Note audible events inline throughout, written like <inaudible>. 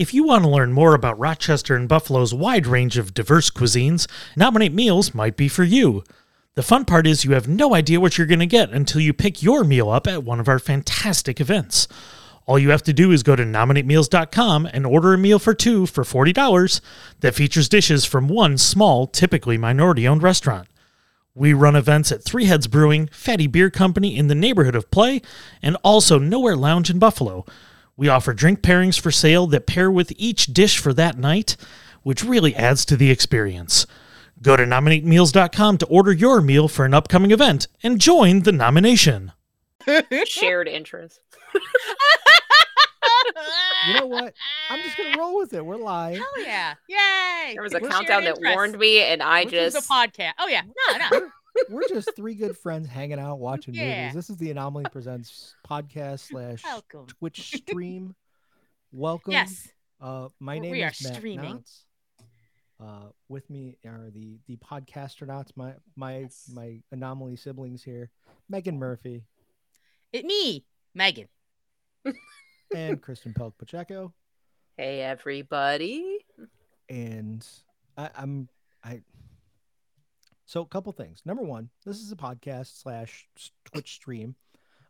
If you want to learn more about Rochester and Buffalo's wide range of diverse cuisines, Nominate Meals might be for you. The fun part is you have no idea what you're going to get until you pick your meal up at one of our fantastic events. All you have to do is go to nominatemeals.com and order a meal for two for $40 that features dishes from one small, typically minority owned restaurant. We run events at Three Heads Brewing, Fatty Beer Company in the neighborhood of Play, and also Nowhere Lounge in Buffalo. We offer drink pairings for sale that pair with each dish for that night, which really adds to the experience. Go to nominatemeals.com to order your meal for an upcoming event and join the nomination. <laughs> Shared interest. You know what? I'm just gonna roll with it. We're live. Hell yeah! Yay! There was a We're countdown that interests, warned me, and I which was just a podcast. Oh yeah, no, no. We're just three good friends hanging out watching Yeah. movies. This is the Anomaly Presents podcast slash Welcome. Twitch <laughs> stream. Welcome. Yes. Uh, my name we are is Matt streaming. Knotts. Uh, with me are the the podcastronauts, my my my anomaly siblings here, Megan Murphy It me, Megan. <laughs> and Kristen Pelk Pacheco. hey everybody. and I, I'm I. So a couple things. Number one, this is a podcast slash Twitch stream,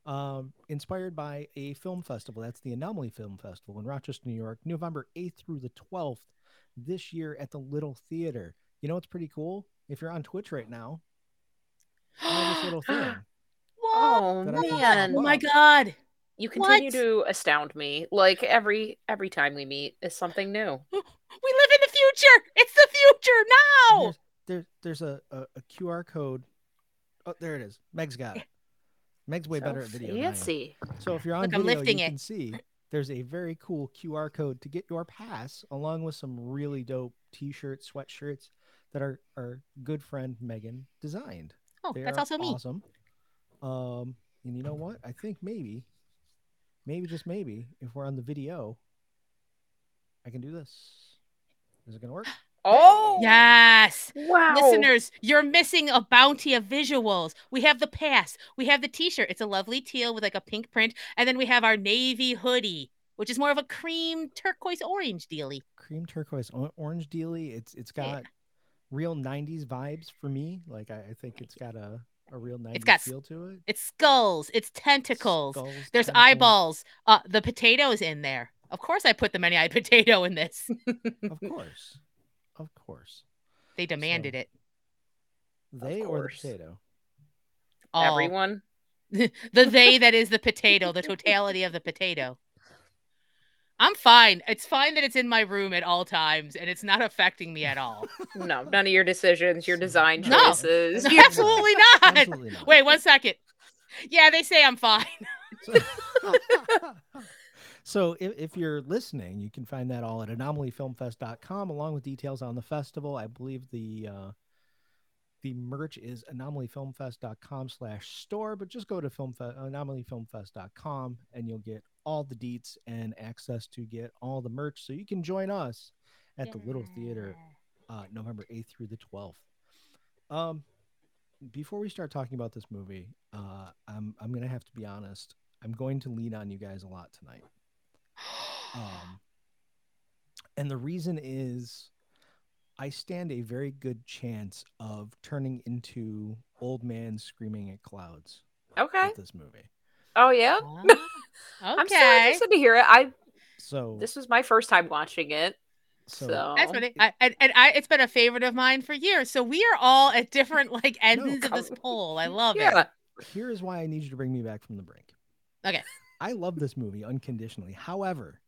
um, inspired by a film festival. That's the Anomaly Film Festival in Rochester, New York, November eighth through the twelfth this year at the Little Theater. You know what's pretty cool? If you're on Twitch right now, <gasps> this little thing. Oh That I can man, Oh my god. you continue What? to astound me. Like every every time we meet is something new. <gasps> We live in the future. It's the future now. There's, there, there's a, a, a QR code. Oh, there it is. Meg's got it. Meg's way So better at video. than I am. Fancy. So if you're on Look, I'm video, lifting you it. can see there's a very cool QR code to get your pass, along with some really dope T-shirts, sweatshirts that our our good friend Megan designed. Oh, They that's also me. Awesome. Um, and you know what? I think maybe, maybe just maybe, if we're on the video, I can do this. Is it gonna work? <gasps> <laughs> Oh Yes. Wow. Listeners, you're missing a bounty of visuals. We have the pass. We have the t-shirt. It's a lovely teal with like a pink print. And then we have our navy hoodie, which is more of a cream turquoise orange dealy. Cream turquoise o- orange dealy. It's it's got Yeah. real '90s vibes for me. Like I, I think it's got a a real '90s got feel to it. It's skulls. It's tentacles. Skulls, There's tentacles. eyeballs. Uh, the potatoes in there. Of course, I put the many-eyed <laughs> potato in this. Of course, of course. They demanded So- it. They or the potato. All. Everyone. <laughs> the they that is the potato, the totality of the potato. I'm fine. It's fine that it's in my room at all times and it's not affecting me at all. <laughs> No, none of your decisions, your design choices. No. <laughs> Absolutely not. Absolutely not. Wait, one second. Yeah, they say I'm fine. So, if, if you're listening, you can find that all at anomalyfilmfest.com along with details on the festival. I believe the uh, the merch is anomalyfilmfest.com slash store, but just go to filmfe- anomalyfilmfest.com and you'll get all the deets and access to get all the merch so you can join us at the Little Theater uh, November 8th through the 12th. Um, before we start talking about this movie, uh, I'm I'm gonna have to be honest. I'm going to lean on you guys a lot tonight. Um, and the reason is, I stand a very good chance of turning into old man screaming at clouds okay. with this movie. Oh yeah. Ah, <laughs> I'm so okay. interested to hear it. I So this was my first time watching it. so, So, That's funny. I, and, and I, it's been a favorite of mine for years. So we are all at different <laughs> like ends of this come- pole. I love yeah. it. here is why I need you to bring me back from the brink. Okay. I love this movie unconditionally. However,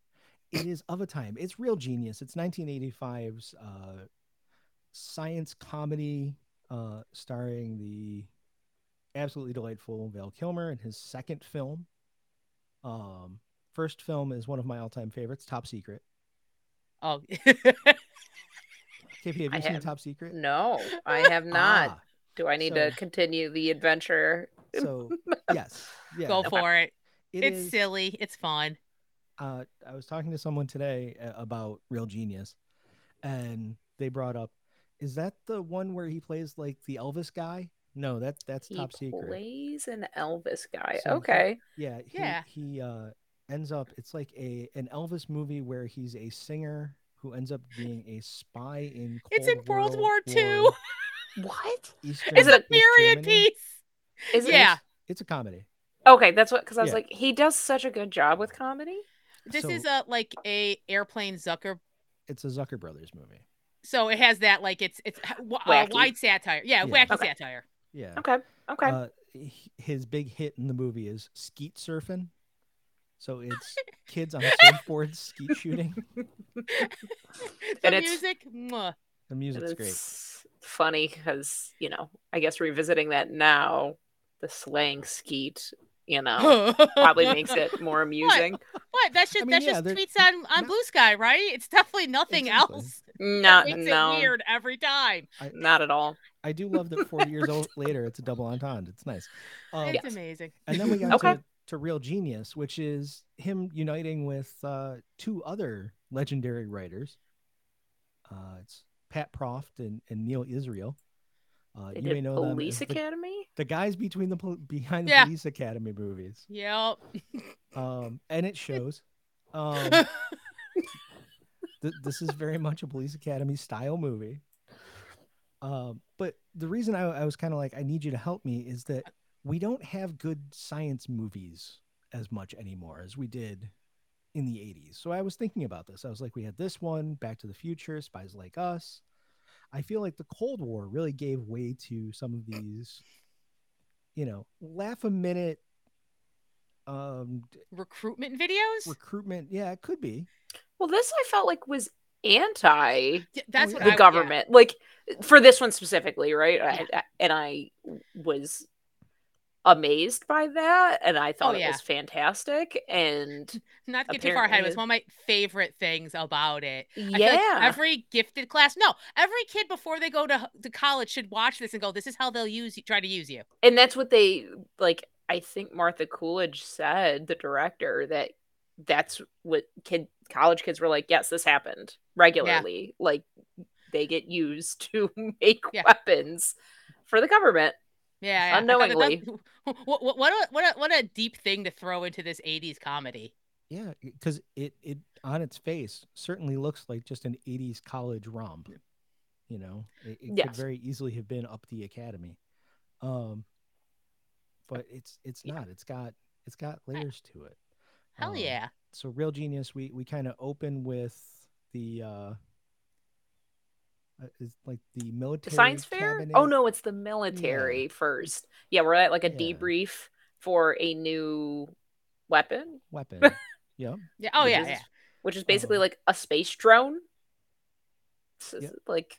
it is of a time. It's real genius. It's 1985's uh, science comedy uh, starring the absolutely delightful Val Kilmer in his second film. Um, first film is one of my all-time favorites, Top Secret. Oh, KP, have you I seen have- Top Secret? No, I <laughs> have not. Ah, Do I need so- to continue the adventure? so <laughs> yes, yeah, go for it. It it's is- silly. It's fun. uh, I was talking to someone today uh, about Real Genius, and they brought up, is that the one where he plays like the Elvis guy? No, that that's He Top Secret. He plays an Elvis guy. So he- okay. Yeah, he, Yeah. He uh, ends up it's like a an Elvis movie where he's a singer who ends up being a spy in Cold It's in World War II. War, What? Eastern Is it a East Period piece. Is it? Yeah. It's a comedy. Okay, that's what because I was Yeah. like, he does such a good job with comedy. This So- is a like a airplane Zucker. It's a Zucker Brothers movie. So it has that like it's it's uh, Wacky. wide satire. Yeah, Yeah. wacky Okay. satire. Yeah. Okay. Okay. Uh, his big hit in the movie is skeet surfing. So it's <laughs> kids on surfboards skeet shooting. <laughs> the And it's- music. mwah. The music's great. funny because you know, I guess revisiting that now, the slang skeet, you know, probably <laughs> makes it more <laughs> amusing. What? That's just mean, that's yeah, just tweets on on not- Blue Sky, right? It's definitely nothing Exactly. else. <laughs> Not Makes no, it weird every time. not at all. I do love that 40 years old later, it's a double entendre. It's nice. Um, It's Yes. amazing. And then we got Okay. to, to Real Genius, which is him uniting with uh, two other legendary writers. Uh, it's Pat Proft and, and Neil Israel. Uh, They you may know them Police as the, Academy. the guys between the pol- behind the Yeah. Police Academy movies, Yep. um, and it <laughs> shows. Um, th- this is very much a Police Academy style movie. Um, but the reason I, I was kind of like, I need you to help me is that we don't have good science movies as much anymore as we did in the 80s. So I was thinking about this. I was like, we had this one, Back to the Future, Spies Like Us. I feel like the Cold War really gave way to some of these, you know, laugh a minute um Recruitment videos. recruitment. Yeah, it could be. Well, this I felt like was anti Yeah, That's yeah. what the I, government, like for this one specifically, right? I, I- and I was amazed by that, and I oh, thought Oh, it was fantastic. And Not to get too far ahead. It was one of my favorite things about it. Feel like yeah, every gifted class, no, every kid before they go to, to college should watch this and go, "This is how they'll use you, try to use you." and that's what they like. I think Martha Coolidge said, the director, that that's what kid college kids were like. Yes, this happened regularly. Like they get used <laughs> to make Yeah. weapons for the government. Yeah, yeah. I thought that- Unknowingly. <laughs> that- what, what, what, a, what, a, what a deep thing to throw into this '80s comedy. Yeah, because it it on its face certainly looks like just an '80s college romp. You know, it, it could very easily have been up the academy, um, but it's it's Yeah. not. It's got it's got layers to it. Hell Um, yeah. So, real genius. We we kind of open with the uh, is like the The military science fair? cabinet. Oh no, it's the military first. Yeah, we're at like a Yeah. debrief for a new weapon, weapon. <laughs> yeah, Yeah. Oh which yeah, is- yeah. which is basically Um, like a space drone. It's Yeah. Like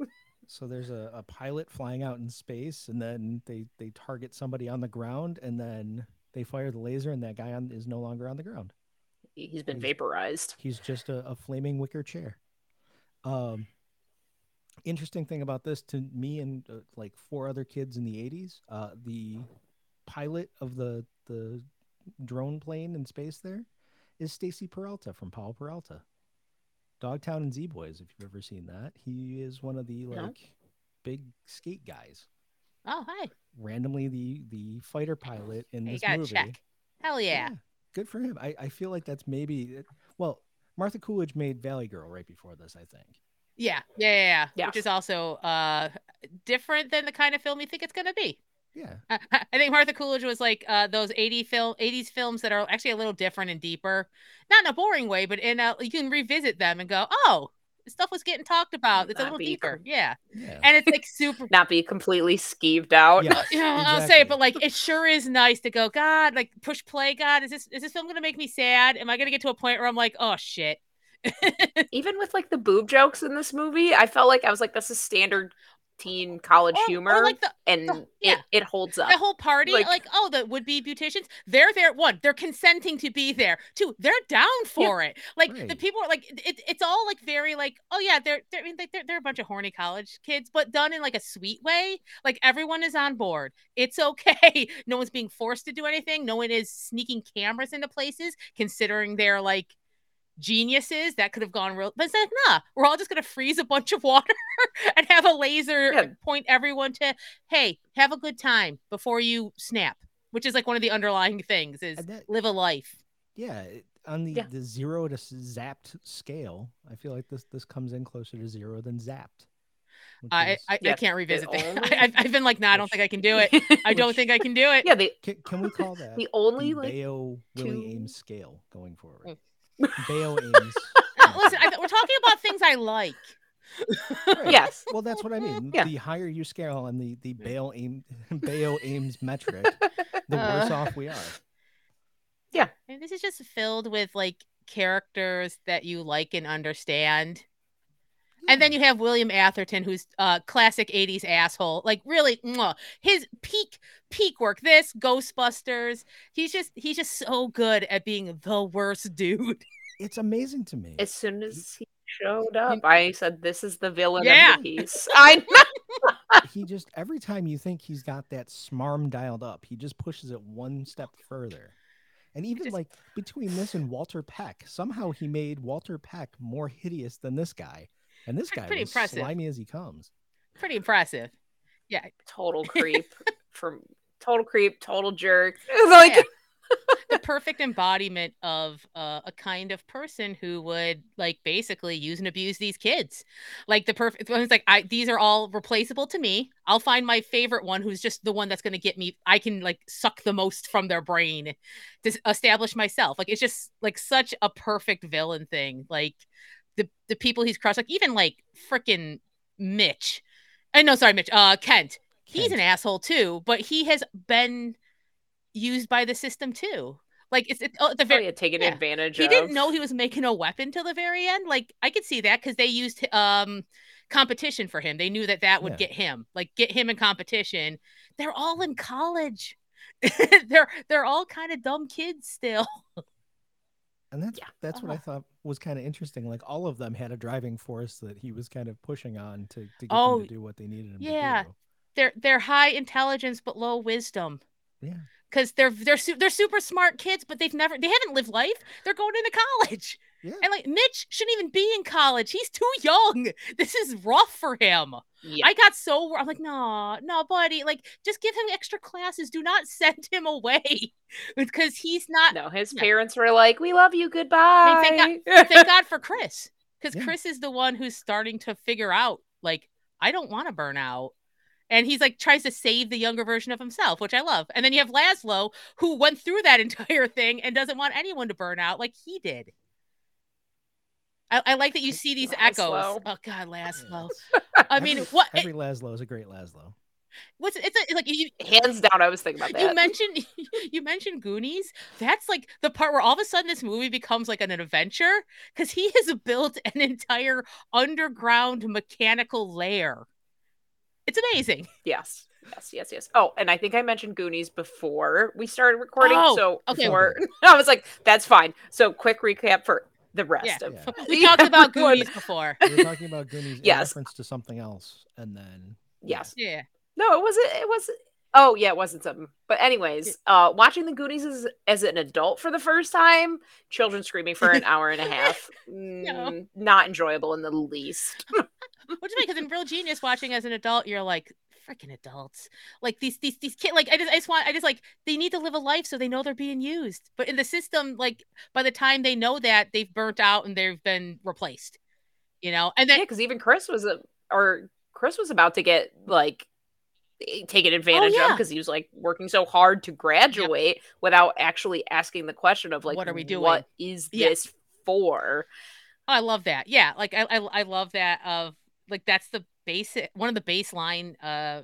<laughs> So there's a, a pilot flying out in space, and then they they target somebody on the ground, and then they fire the laser, and that guy on, is no longer on the ground. he's been He's- vaporized. He's just a, a flaming wicker chair. Um, interesting thing about this to me and uh, like four other kids in the '80s, uh, the pilot of the the drone plane in space there is Stacy Peralta from Paul Peralta. Dogtown and Z Boys, if you've ever seen that, he is one of the like big skate guys. Oh hi. Randomly, the the fighter pilot in this movie. check. Hell yeah. good for him. I, I feel like that's maybe well, Martha Coolidge made Valley Girl right before this, I think. Yeah. Yeah. Yeah. yeah. Yeah. Which is also uh different than the kind of film you think it's gonna be. Yeah, I, I think Martha Coolidge was like uh, those 80 film 80s films that are actually a little different and deeper. Not in a boring way, but in a you can revisit them and go, "Oh, stuff was getting talked about. It's a little deeper." com- Yeah. yeah, And it's like super <laughs> Not be completely skeeved out. Yes, <laughs> yeah, I'll say it, but like it sure is nice to go, God, like push play, God, is this is this film gonna make me sad? Am I gonna get to a point where I'm like, oh shit? <laughs> Even with like the boob jokes in this movie, I felt like I was like, this is standard teen college Or- or, humor. like the and the- yeah. it, it holds up. the whole party, like, Like- oh, the would be beauticians, they're there. One, they're consenting to be there. Two, they're down for it. Like the people are like, it, it's all like very like, oh yeah, they're, they're I mean they're they're a bunch of horny college kids, but done in like a sweet way. Like everyone is on board. It's okay. <laughs> No one's being forced to do anything. No one is sneaking cameras into places, considering they're like geniuses that could have gone real but it's like nah we're all just gonna freeze a bunch of water <laughs> and have a laser Yeah. point everyone to hey have a good time before you snap which is like one of the underlying things is that- live a life Yeah, on the, Yeah. the zero to zapped scale, I feel like this this comes in closer to zero than zapped. which I, is- I, I can't revisit that. <laughs> only- I, I've, I've been like, nah, I don't think I can do it. I <laughs> don't think I can do it. yeah, the can, can we call that the only the like Bayo Willie two- Ames scale going forward? Mm. Bayo Ames. <laughs> Listen, I, we're talking about things I like. Right. yes. Well, that's what I mean. Yeah. The higher you scale on the the Bayo Ames <laughs> Bayo Ames metric, <laughs> the worse Uh, off we are. Yeah. And this is just filled with like characters that you like and understand. And then you have William Atherton, who's uh classic 80s asshole. Like really, mwah, his peak peak work. This Ghostbusters. He's just he's just so good at being the worst dude. <laughs> It's amazing to me. As soon as he showed up, I said, "This is the villain Yeah. of the piece." <laughs> I <laughs> he just every time you think he's got that smarm dialed up, he just pushes it one step further. And even just- like between this and Walter Peck, somehow he made Walter Peck more hideous than this guy. And this guy pretty was impressive. slimy as he comes. Pretty impressive. Yeah. Total <laughs> creep from total creep, total jerk. <laughs> like Yeah. <laughs> the perfect embodiment of uh, a kind of person who would like basically use and abuse these kids. Like the perfect it's like I these are all replaceable to me. I'll find my favorite one who's just the one that's going to get me I can like suck the most from their brain to establish myself. Like it's just like such a perfect villain thing. Like the the people he's crushed like even like freaking Mitch. I no sorry Mitch. Uh Kent. He's an asshole too, but he has been used by the system too. Like it's, it's oh, the oh, very yeah, taking yeah. advantage. he of. didn't know he was making a weapon till the very end. Like I could see that because they used um competition for him. They knew that that would Yeah. get him, like get him in competition. They're all in college. <laughs> they're they're all kind of dumb kids still. <laughs> And that's Yeah. that's what I Oh. thought was kind of interesting. Like all of them had a driving force that he was kind of pushing on to, to get Oh, them to do what they needed him yeah. to do. They're they're high intelligence but low wisdom. Yeah. Because they're they're su- they're super smart kids, but they've never they haven't lived life. They're going into college. Yeah. And like Mitch shouldn't even be in college. He's too young. <laughs> This is rough for him. Yeah. I got so I'm like, no, no, buddy. Like, just give him extra classes. Do not <laughs> send him away <laughs> because he's not. no, his yeah. parents were like, "We love you. Goodbye." thank Thank God for Chris because Yeah. Chris is the one who's starting to figure out, like, I don't want to burn out. And he's like tries to save the younger version of himself, which I love. And then you have Laszlo, who went through that entire thing and doesn't want anyone to burn out like he did. I, I like that you see these echoes. Oh God, Yeah, Laszlo. <laughs> I mean, every, what? every Laszlo is a great Laszlo. What's it's a, like you Hands down, I was thinking about that. you mentioned <laughs> you mentioned Goonies. That's like the part where all of a sudden this movie becomes like an adventure because he has built an entire underground mechanical lair. It's amazing. Yes. Yes, yes, yes. Oh, and I think I mentioned Goonies before we started recording. Oh, so okay. before <laughs> I was like, that's fine. So quick recap for the rest Yeah. of Yeah. <laughs> We talked about. Goonies before. We were talking about Goonies in Yes. reference to something else, and then Yes. Yeah. No, it wasn't it was oh yeah, it wasn't something. But anyways, uh watching the Goonies as as an adult for the first time, children screaming for an <laughs> hour and a half. mm, not enjoyable in the least. <laughs> Which is because in Real Genius, watching as an adult, you're like, freaking adults. Like these these these kids like I just I just want I just like they need to live a life so they know they're being used. But in the system, like by the time they know that, they've burnt out and they've been replaced. You know? And Yeah, then because even Chris was a or Chris was about to get like eh, taken advantage of Oh, yeah. because he was like working so hard to graduate without actually asking the question of like What are we doing? What is Yeah. this for? oh, I love that. Yeah, like I, I I love that of like that's the basic one of the baseline uh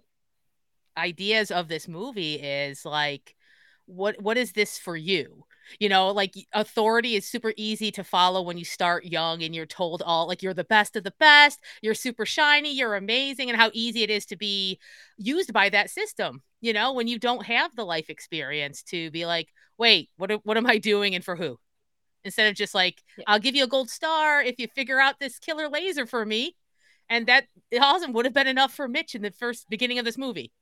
ideas of this movie is like what what is this for you? You know, like authority is super easy to follow when you start young and you're told all like you're the best of the best, you're super shiny, you're amazing and how easy it is to be used by that system. You know, when you don't have the life experience to be like, "Wait, what what am I doing and for who?" instead of just like Yeah. i'll give you a gold star if you figure out this killer laser for me and that it awesome would have been enough for mitch in the first beginning of this movie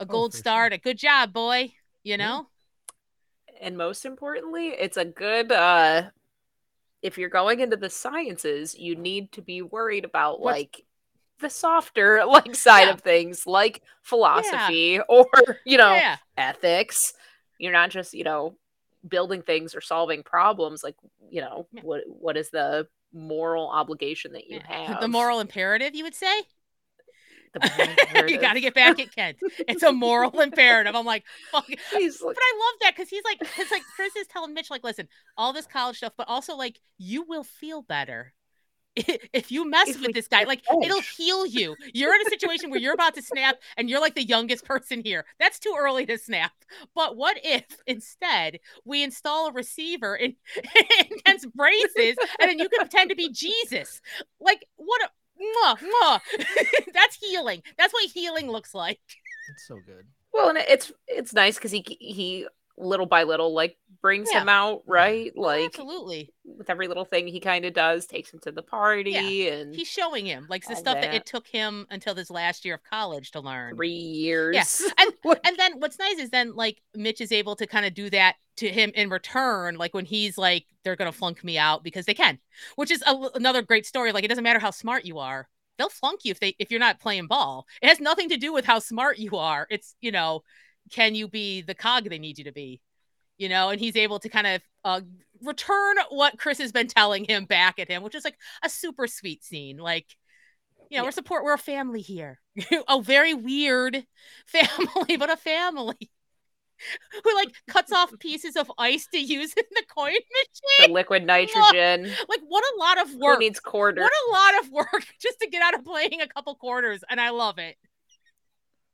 a gold for star sure. a good job boy you know And most importantly, it's a good uh if you're going into the sciences, you need to be worried about What's- like the softer <laughs> like side Yeah. of things like philosophy <laughs> or you know yeah ethics. You're not just, you know, building things or solving problems like you know Yeah. what what is the moral obligation that you <laughs> have The moral imperative, you would say? <laughs> You got to get back at Kent. It's a moral <laughs> imperative. I'm like, fuck. Like, But I love that because he's like, it's like Chris is telling Mitch, like, listen, all this college stuff, but also like, you will feel better if you mess If with this guy. Like, edge. it'll heal you. You're in a situation where you're about to snap, and you're like the youngest person here. That's too early to snap. But what if instead we install a receiver in, <laughs> in Kent's braces, and then you can pretend to be Jesus? Like, what a. Mwah, mwah. <laughs> That's healing. That's what healing looks like. It's so good. well and it's it's nice because he he little by little like brings Yeah. him out right Oh, like absolutely. with every little thing he kind of does takes him to the party and He's showing him like the stuff that. that. it took him until this last year of college to learn. three years Yes. <laughs> And and then what's nice is then like Mitch is able to kind of do that to him in return. Like when he's like, they're gonna flunk me out because they can, which is a, another great story. Like it doesn't matter how smart you are, they'll flunk you if they if you're not playing ball. It has nothing to do with how smart you are. It's you know, can you be the cog they need you to be? You know, and he's able to kind of uh, return what Chris has been telling him back at him, which is like a super sweet scene. Like, you know, we're support, we're a family here. <laughs> a very weird <laughs> family, but a family <laughs> who like cuts off pieces of ice to use in the coin the machine. liquid nitrogen Like, what a lot of work. who needs quarters? What a lot of work just to get out of playing a couple quarters, and I love it.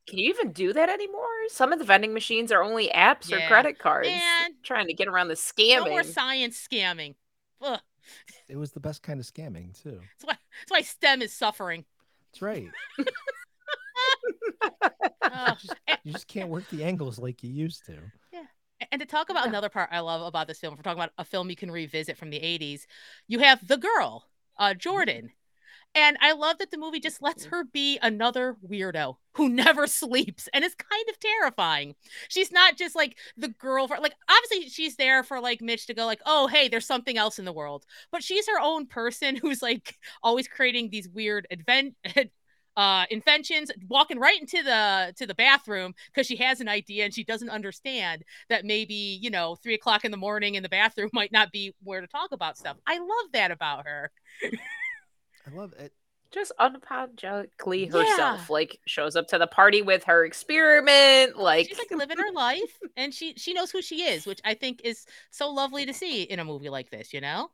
Can you even do that anymore some of the vending machines are only apps or credit cards And trying to get around the scamming. no more science scamming. Ugh. It was the best kind of scamming too. That's why, that's why STEM is suffering. That's right. <laughs> Ugh. You just can't work the angles like you used to. Yeah. And to talk about Yeah. another part I love about this film, if we're talking about a film you can revisit from the 80s, you have the girl, uh, Jordan. And I love that the movie just lets her be another weirdo who <laughs> never sleeps and is kind of terrifying. She's not just like the girl for like obviously she's there for like Mitch to go like, "Oh, hey, there's something else in the world." But she's her own person <laughs> who's like always creating these weird advent <laughs> uh inventions walking right into the to the bathroom because she has an idea and she doesn't understand that maybe you know three o'clock in the morning in the bathroom might not be where to talk about stuff i love that about her I love it. just unapologetically Yeah. herself like shows up to the party with her experiment like she's like living her life and she she knows who she is which i think is so lovely to see in a movie like this you know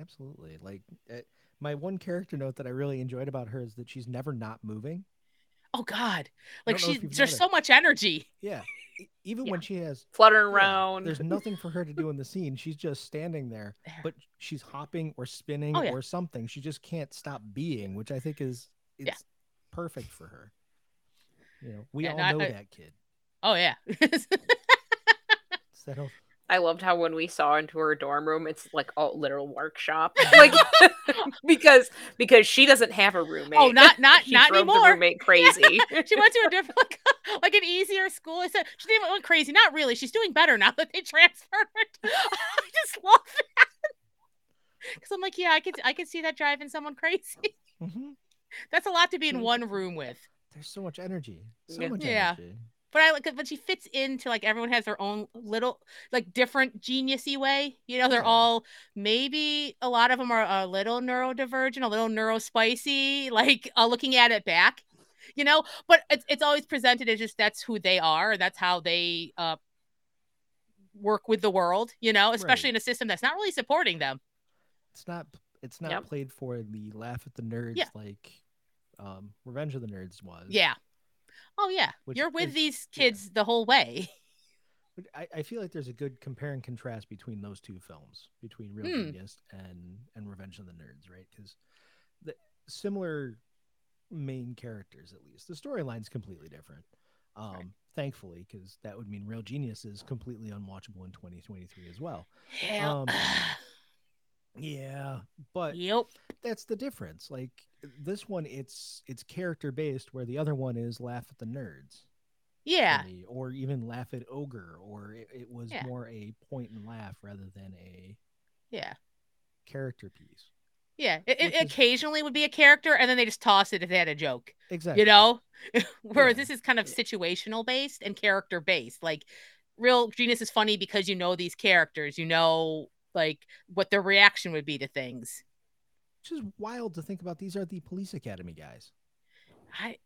Absolutely. Like uh, my one character note that I really enjoyed about her is that she's never not moving. Oh god like don't she there's so much energy Yeah. Even when she has fluttering yeah, around there's <laughs> nothing for her to do in the scene. She's just standing there, There. but she's hopping or spinning Oh, yeah. or something. She just can't stop being, which I think is it's Yeah. perfect for her. You know, we Yeah, all no, know I- that kid. oh yeah It's that whole- I loved how when we saw into her dorm room, it's like a literal workshop, <laughs> like <laughs> because because she doesn't have a roommate. oh not not she not drove the anymore roommate <laughs> crazy. she went to a different like, like an easier school. I said she didn't went crazy. Not really. She's doing better now that they transferred. I just love that. Because I'm like, yeah, I could I could see that driving someone crazy. Mhm. That's a lot to be in one room with. There's so much energy. So Yeah. much Yeah. But I like but she fits into like everyone has their own little like different geniusy way. You know, they're all maybe a lot of them are a little neurodivergent, a little neurospicy, <laughs> like uh, looking at it back. You know, but it's it's always presented as just that's who they are, that's how they uh work with the world, you know, especially Right. in a system that's not really supporting them. It's not it's not Yep. played for the laugh at the nerds Yeah. like um Revenge of the Nerds was. Yeah. Oh yeah. Which You're with is- these yeah. kids the whole way. <laughs> I, I feel like there's a good compare and contrast between those two films, between Real Hmm. Genius and and Revenge of the Nerds, right? Because the similar main characters, at least the storyline's completely different. Um, thankfully, because that would mean Real Genius is completely unwatchable in 2023 as well. Hell. Um, <sighs> Yeah, but yep. that's the difference. Like this one, it's it's character based, where the other one is laugh at the nerds. Yeah. me, or even laugh at ogre, or it, it was Yeah. more a point and laugh rather than a Yeah. character piece. Yeah. It, it Which is- occasionally would be a character and then they just toss it if they had a joke. Exactly. You know? <laughs> Whereas Yeah. this is kind of situational based and character based. Like real genius is funny because you know these characters, you know like what their reaction would be to things. Which is wild to think about. These are the police academy guys. I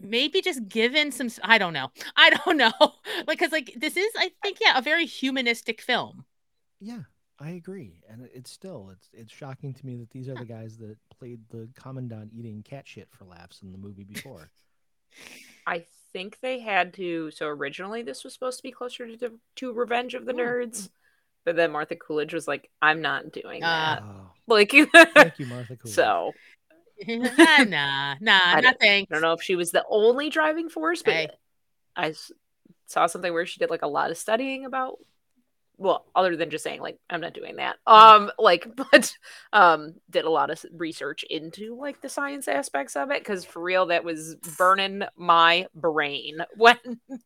maybe just given some I don't know. I don't know. <laughs> like cuz like this is I think yeah, a very humanistic film. Yeah, I agree. And it's still it's it's shocking to me that these are the guys that played the commandant eating cat shit for laughs in the movie before. <laughs> I think they had to. So originally, this was supposed to be closer to to Revenge of the. Nerds, but then Martha Coolidge was like, "I'm not doing Uh, that." Oh, <laughs> Like, thank you, Martha <laughs> Coolidge. so nah, nah, nah, <laughs> I not thanks. I don't know if she was the only driving force, but Hey. I s- saw something where she did like a lot of studying about. Well, other than just saying like I'm not doing that, um, like, <laughs> but um, did a lot of research into like the science aspects of it because for real, that was burning my brain <laughs> when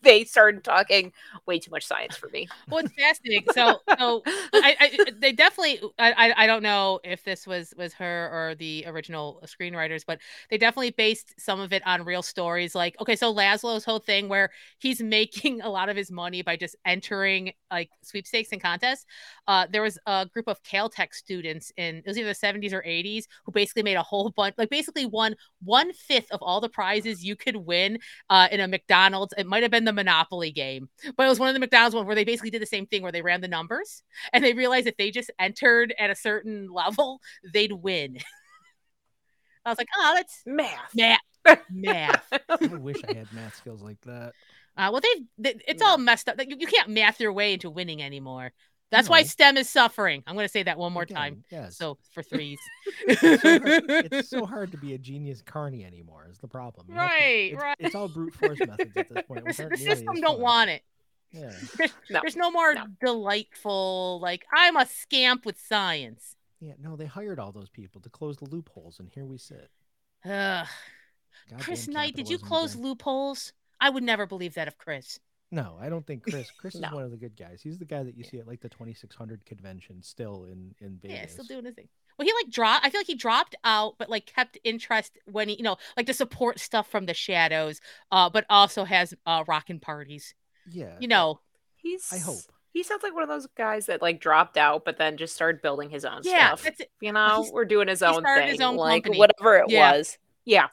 they started talking way too much science for me. Well, it's fascinating. So, so I, I, they definitely. I, I, I don't know if this was was her or the original screenwriters, but they definitely based some of it on real stories. Like, okay, so Laszlo's whole thing where he's <laughs> making a lot of his money by just entering like sweepstakes and contests. Uh, there was a group of Caltech students in it was either the 70s or 80s who basically made a whole bunch, like basically won one fifth of all the prizes you could win uh, in a McDonald's. It might have been the Monopoly game but it was one of the McDonald's ones where they basically did the same thing where they ran the numbers and they realized if they just entered at a certain level, they'd win. <laughs> I was like, oh, that's Math. math, <laughs> math. I wish I had math skills like that. Uh, well, they've they, it's No. all messed up. Like, You, you can't math your way into winning anymore. That's why STEM is suffering. I'm going to say that one more Again, time. Yes. So for <laughs> threes, it's, so hard, it's <laughs> so hard to be a genius carny anymore. Is the problem? You have to- Right, it's, right. It's all brute force methods at this point. <laughs> the, the system as don't fun. want it. Yeah. There's No. there's no more No. delightful like I'm a scamp with science. Yeah. No, they hired all those people to close the loopholes, and here we sit. Ugh. Goddamn Chris Knight, did you close again. loopholes? I would never believe that of Chris. No, I don't think Chris. <laughs> Chris is one of the good guys. He's the guy that you see at like the 2600 convention still in in Vegas. Yeah, still doing his thing. Well, he like dropped. I feel like he dropped out, but like kept interest when he, you know, like to support stuff from the shadows. Uh, but also has uh rockin' parties. Yeah. You know, He's. I hope. He sounds like one of those guys that like dropped out, but then just started building his own yeah, stuff. that's it. You know, he's- we're doing his he own started thing, his own like company. whatever it Yeah. was. Yeah,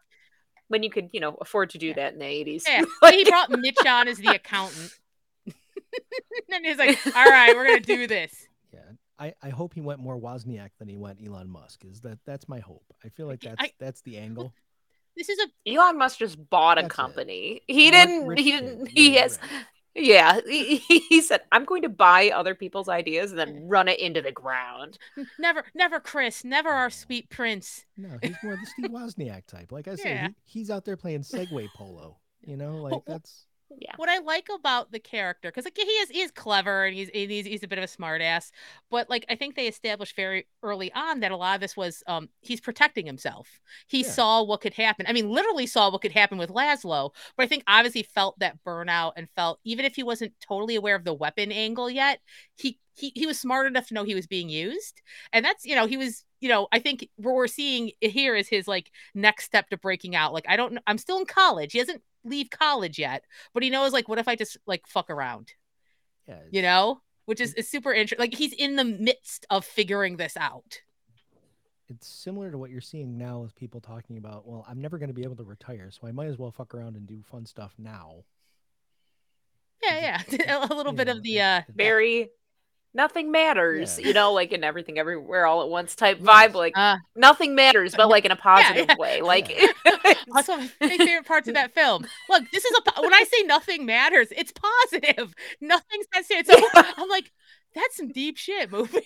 when you could, you know, afford to do Yeah. that in the eighties. Yeah, <laughs> but he brought Mitch on as the accountant. <laughs> <laughs> and he's like, "All right, we're gonna do this." Yeah. I, I hope he went more Wozniak than he went Elon Musk. Is that that's my hope. I feel like I- that's that's the angle. This is a Elon Musk just bought a That's it. company. He Rich- didn't. rich he kid. didn't. He you're has. Right. Yeah, he, he said, "I'm going to buy other people's ideas and then run it into the ground." never, never Chris, never our sweet prince. No, he's more the Steve <laughs> Wozniak type. Like I said, Yeah. he, he's out there playing Segway polo. You know, like that's Yeah, what I like about the character, because like he is he is clever and he's he's he's a bit of a smartass, but like I think they established very early on that a lot of this was um he's protecting himself. He Yeah. saw what could happen. I mean, literally saw what could happen with Laszlo, but I think obviously felt that burnout and felt even if he wasn't totally aware of the weapon angle yet, he he he was smart enough to know he was being used, and that's you know he was. You know, I think what we're seeing here is his like next step to breaking out. Like, I don't, I'm still in college. He doesn't leave college yet, but he knows like what if i just like fuck around yeah. you know which is, is super interesting like he's in the midst of figuring this out It's similar to what you're seeing now with people talking about. Well, I'm never going to be able to retire, so I might as well fuck around and do fun stuff now. yeah yeah <laughs> a little bit Yeah, of the uh it- very. Nothing matters, Yeah. you know, like in everything everywhere all at once type vibe. Like uh nothing matters, but <laughs> like in a positive <laughs> yeah. way. Like that's one of my favorite parts of that film look this is a when i say nothing matters it's positive <laughs> nothing's necessary so i'm like that's some deep shit movie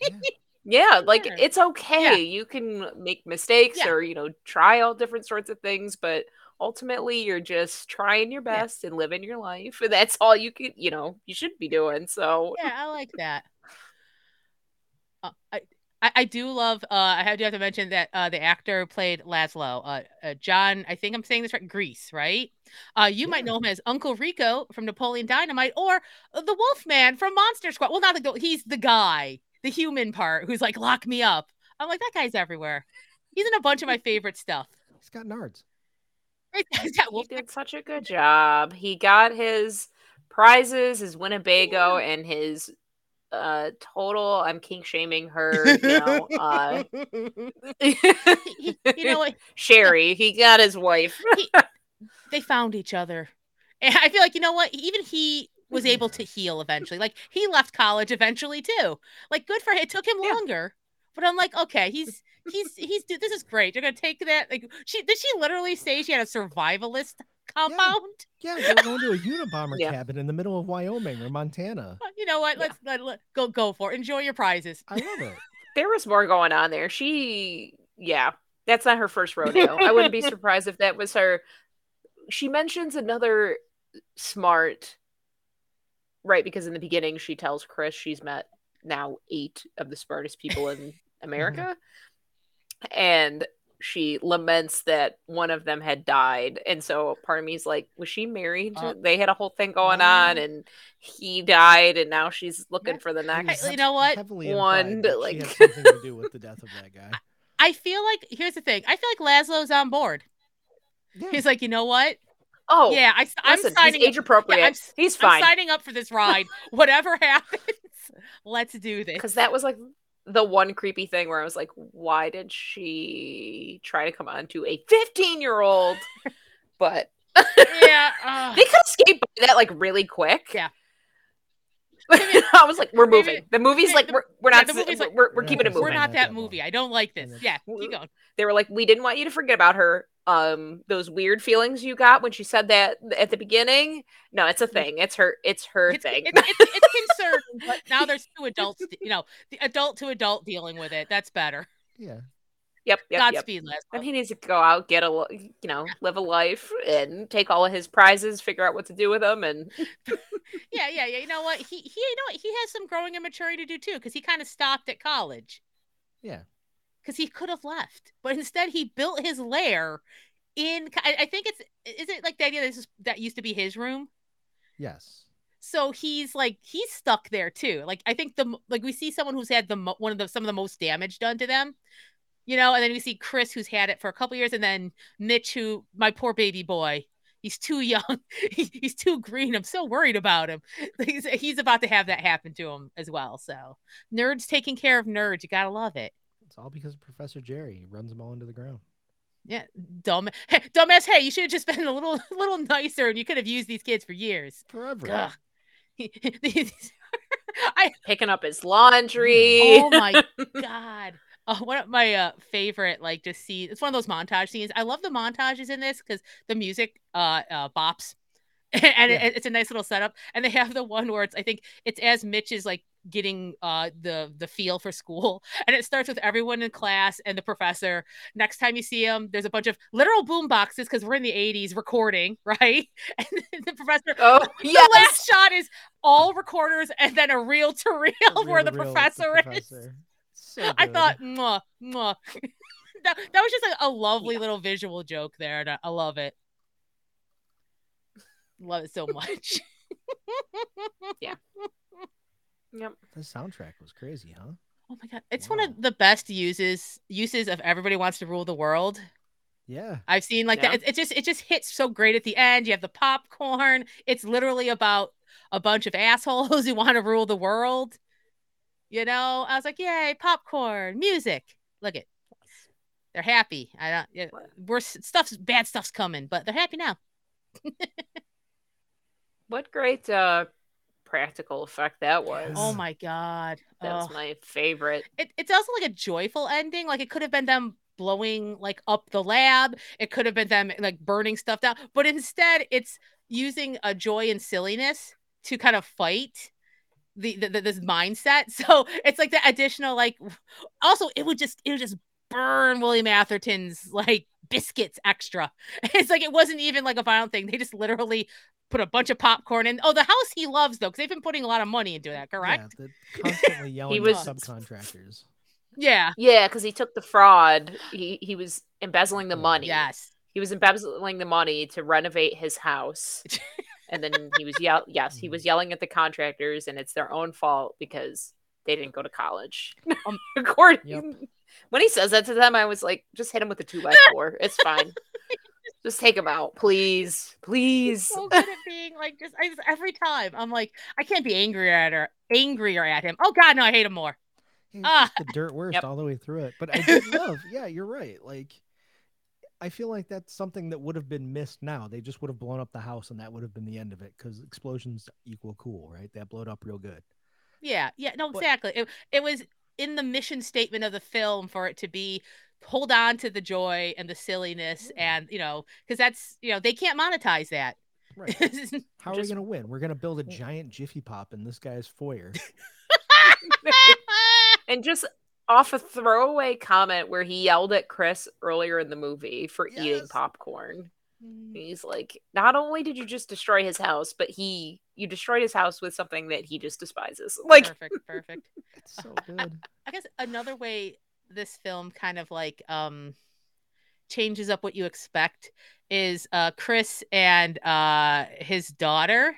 yeah. Yeah, like it's okay. Yeah. You can make mistakes Yeah. or, you know, try all different sorts of things, but ultimately you're just trying your Yeah. best and living your life. And that's all you can, you know, you should be doing. So, yeah, I like that. Uh, I, I I do love. Uh, I have- do have to mention that uh, the actor played Laszlo, uh, uh, Jon. I think I'm saying this right. Gries right? Uh, you might know him as Uncle Rico from Napoleon Dynamite, or the Wolf Man from Monster Squad. Well, not the he's the guy, the human part, who's like lock me up. I'm like that guy's everywhere. He's in a bunch of my favorite stuff. He's got nards. <laughs> <laughs> He did <laughs> such a good job. He got his prizes, his Winnebago, and his uh total I'm kink shaming her, you know, uh you know what? Sherry. He got his wife. they found each other. And I feel like you know what? Even he was able to heal eventually. Like he left college eventually too. Like good for him. It took him Yeah. longer, but I'm like, okay, he's he's he's dude. This is great. You're gonna take that. Like she did she literally say she had a survivalist compound? Yeah, they were going to a Unabomber <laughs> Yeah. cabin in the middle of Wyoming or Montana. You know what? Yeah. Let's let, let- go go for it. Enjoy your prizes. I love it. <laughs> There was more going on there. She yeah, that's not her first rodeo. I wouldn't be <laughs> surprised if that was her. She mentions another smart right because in the beginning she tells Chris she's met now eight of the smartest people in <laughs> America. and she laments that one of them had died. And so part of me is like, was she married? Uh, they had a whole thing going well- on and he died and now she's looking That for the next. you know what? One, that like- <laughs> something to do with the death of that guy. I feel like here's the thing. I feel like Laszlo's on board. Yeah. He's like, you know what? Oh, yeah, I, I'm signing. he's age appropriate. Yeah, I'm he's I'm fine. signing up for this ride. <laughs> Whatever happens, let's do this. Because that was like the one creepy thing where I was like, why did she try to come on to a 15 year old? <laughs> But yeah. <laughs> uh, they could escape by that like really quick. Yeah. <laughs> I was like, we're Maybe- moving. The movie's maybe like, the- we're, we're yeah, not, the we're, like, we're, we're We're keeping it not We're not that that movie. I don't like this. Yeah. Yeah, keep going. They were like, we didn't want you to forget about her. Um, those weird feelings you got when she said that at the beginning. No, it's a thing. It's her. It's her It's, thing. it's, it's, it's concerning, but <laughs> now there's two adults. You know, the adult to adult dealing with it. That's better. Yeah. yep. Yep. Yep. Godspeed, Laszlo. And he needs to go out, get a, li- you know, live a life, and take all of his prizes, figure out what to do with them, and <laughs> Yeah, yeah, yeah. You know what? He, he, you know what? He has some growing and maturing to do too, because he kind of stopped at college. Yeah. Because he could have left, but instead he built his lair in. I, I think it's is it like the idea that this is, that used to be his room. Yes. So he's like he's stuck there too. Like I think the like we see someone who's had the mo- one of the some of the most damage done to them, you know, and then we see Chris who's had it for a couple years, and then Mitch who my poor baby boy. He's too young. <laughs> He- he's too green. I'm so worried about him. <laughs> He's, he's about to have that happen to him as well. So nerds taking care of nerds. You gotta love it. It's all because of Professor Jerry. He runs them all into the ground. Yeah, dumb, hey, <laughs> dumbass. Hey, you should have just been a little, <laughs> little nicer, and you could have used these kids for years. Forever. <laughs> I picking up his laundry. oh my god. Uh, one of my uh, favorite, like, just see it's one of those montage scenes. I love the montages in this because the music uh, uh bops, and Yeah. it, it's a nice little setup. And they have the one where it's, I think it's as Mitch is like getting uh the the feel for school, <laughs> and it starts with everyone in class and the professor. Next time you see him, there's a bunch of literal boom boxes because we're in the '80s recording, <laughs> right? And the professor Oh, yeah. <laughs> the last shot is all recorders and then a reel to reel where the professor is. professor. So I thought, mwah, mwah. that, that was just a, a lovely little visual joke there, and I, I love it. Love it so much. Yep. the soundtrack was crazy, huh? Oh my god, it's one of the best uses uses of everybody wants to rule the world. Yeah. I've seen like Yeah. that. It, it just it just hits so great at the end. You have the popcorn. It's literally about a bunch of assholes <laughs> who want to rule the world. You know, I was like, yay, popcorn, music. Look it. They're happy. I don't. Yeah, What? we're stuff's bad stuff's coming, but they're happy now. <laughs> What great uh practical effect that was. Oh my god. That's Oh. my favorite. it, it's also like a joyful ending. Like it could have been them blowing like up the lab. It could have been them like burning stuff down. But instead, it's using a joy and silliness to kind of fight the, the, the this mindset. <laughs> So it's like the additional like. Also, it would just it would just burn William Atherton's like biscuits extra. <laughs> It's like it wasn't even like a violent thing. They just literally put a bunch of popcorn in. Oh, the house he loves though, because they've been putting a lot of money into that. Correct? Yeah, the constantly <laughs> yelling was- at subcontractors. Yeah. Yeah, because he took the fraud. He he was embezzling the money. Yes. He was embezzling the money to renovate his house. <laughs> and then he was yell yes, he was yelling at the contractors and it's their own fault because they didn't go to college. <laughs> Um, According Yep. when he says that to them, I was like, just hit him with a two by four. It's fine. Just take him out, please, please. so good at being like just, I just every time I'm like I can't be angrier at her, angrier at him. Oh God, no, I hate him more. He's Ah. the dirt worst Yep. all the way through it. But I <laughs> did love, yeah, you're right. Like, I feel like that's something that would have been missed now. They just would have blown up the house and that would have been the end of it because explosions equal cool, right? That blowed up real good. Yeah, yeah, no, But- exactly. It, it was in the mission statement of the film for it to be hold on to the joy and the silliness Yeah. and you know because that's you know they can't monetize that Right. <laughs> How are we going to win? We're going to build a mm. giant Jiffy Pop in this guy's foyer. <laughs> and just off a throwaway comment where he yelled at Chris earlier in the movie for eating popcorn. Mm. He's like, not only did you just destroy his house, but he you destroyed his house with something that he just despises. <laughs> Like perfect perfect It's so good. i guess another way this film kind of like um changes up what you expect is uh chris and uh his daughter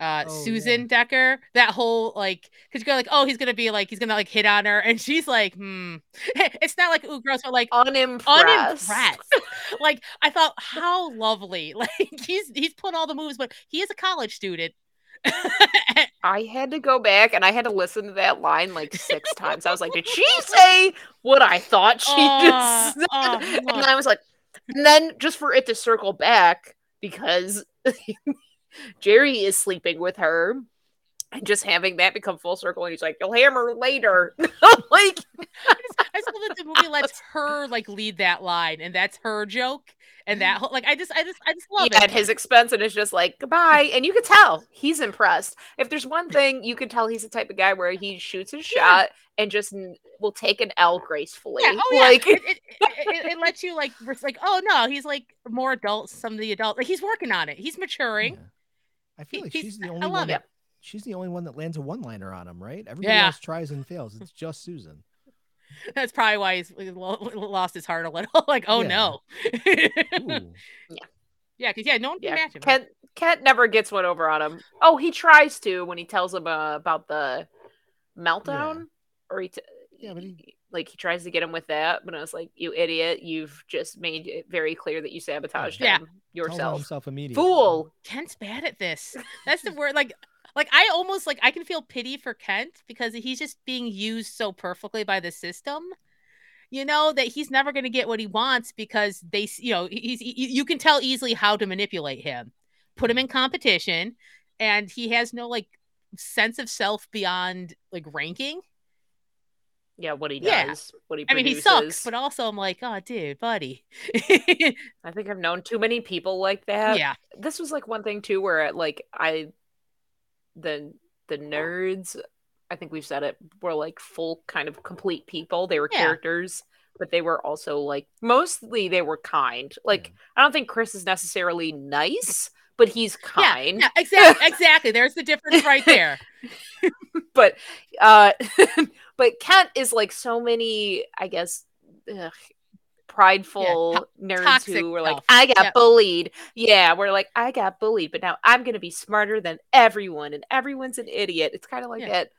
uh Oh, susan yeah. decker that whole like because you go like oh he's gonna be like he's gonna like hit on her and she's like hmm <laughs> it's not like ooh gross but like unimpressed. unimpressed. like I thought, how lovely. <laughs> Like he's he's put all the moves, but he is a college student. <laughs> I had to go back and I had to listen to that line like six times. I was like, did she say what I thought she Uh, just said? uh, and. I was like, and then just for it to circle back because <laughs> Jerry is sleeping with her. And <laughs> just having that become full circle, and he's like, "You'll hammer later." <laughs> like, I just, love that the movie <laughs> lets her like lead that line, and that's her joke, and that whole, like I just I just I just love yeah, it. at his expense, and it's just like goodbye. And you could tell he's impressed. If there's one thing you could tell, he's the type of guy where he shoots his Yeah. shot and just will take an L gracefully. Yeah, oh yeah. Like, it, it, it, it, it lets you like res- like oh no, he's like more adult. Some of the adult like he's working on it. He's maturing. Yeah. I feel like he's- she's the I only love one. it. That, she's the only one that lands a one-liner on him, right? Everybody Yeah. else tries and fails. It's just Susan. <laughs> That's probably why he's he <laughs> lost his heart a little. <laughs> like oh Yeah. no. yeah. yeah, because yeah, no one can yeah, match him. Kent Kent never gets one over on him. Oh, he tries to when he tells him uh, about the meltdown, or he, t- Yeah, but he- like he tries to get him with that. But I was like, "You idiot! You've just made it very clear that you sabotaged Yeah. him Tells on yourself, himself immediately. fool." Kent's bad at this. That's the word. Like, like I almost like I can feel pity for Kent because he's just being used so perfectly by the system. You know that he's never going to get what he wants because they, you know, he's you you can tell easily how to manipulate him, put him in competition, and he has no like sense of self beyond like ranking. Yeah, what he does, Yeah. what he I mean, he sucks, but also I'm like, oh, dude, buddy. I think I've known too many people like that. yeah, this was like one thing too where like i the the nerds i think we've said it were like full kind of complete people they were Yeah. characters but they were also like mostly they were kind like i don't think chris is necessarily nice but he's yeah, kind yeah, exactly, <laughs> exactly. There's the difference right there. <laughs> <laughs> but uh but kent is like so many i guess ugh, prideful nerds toxic who were like self. i got Yep. bullied yeah we're like i got bullied but now i'm gonna be smarter than everyone and everyone's an idiot it's kind of like Yeah. that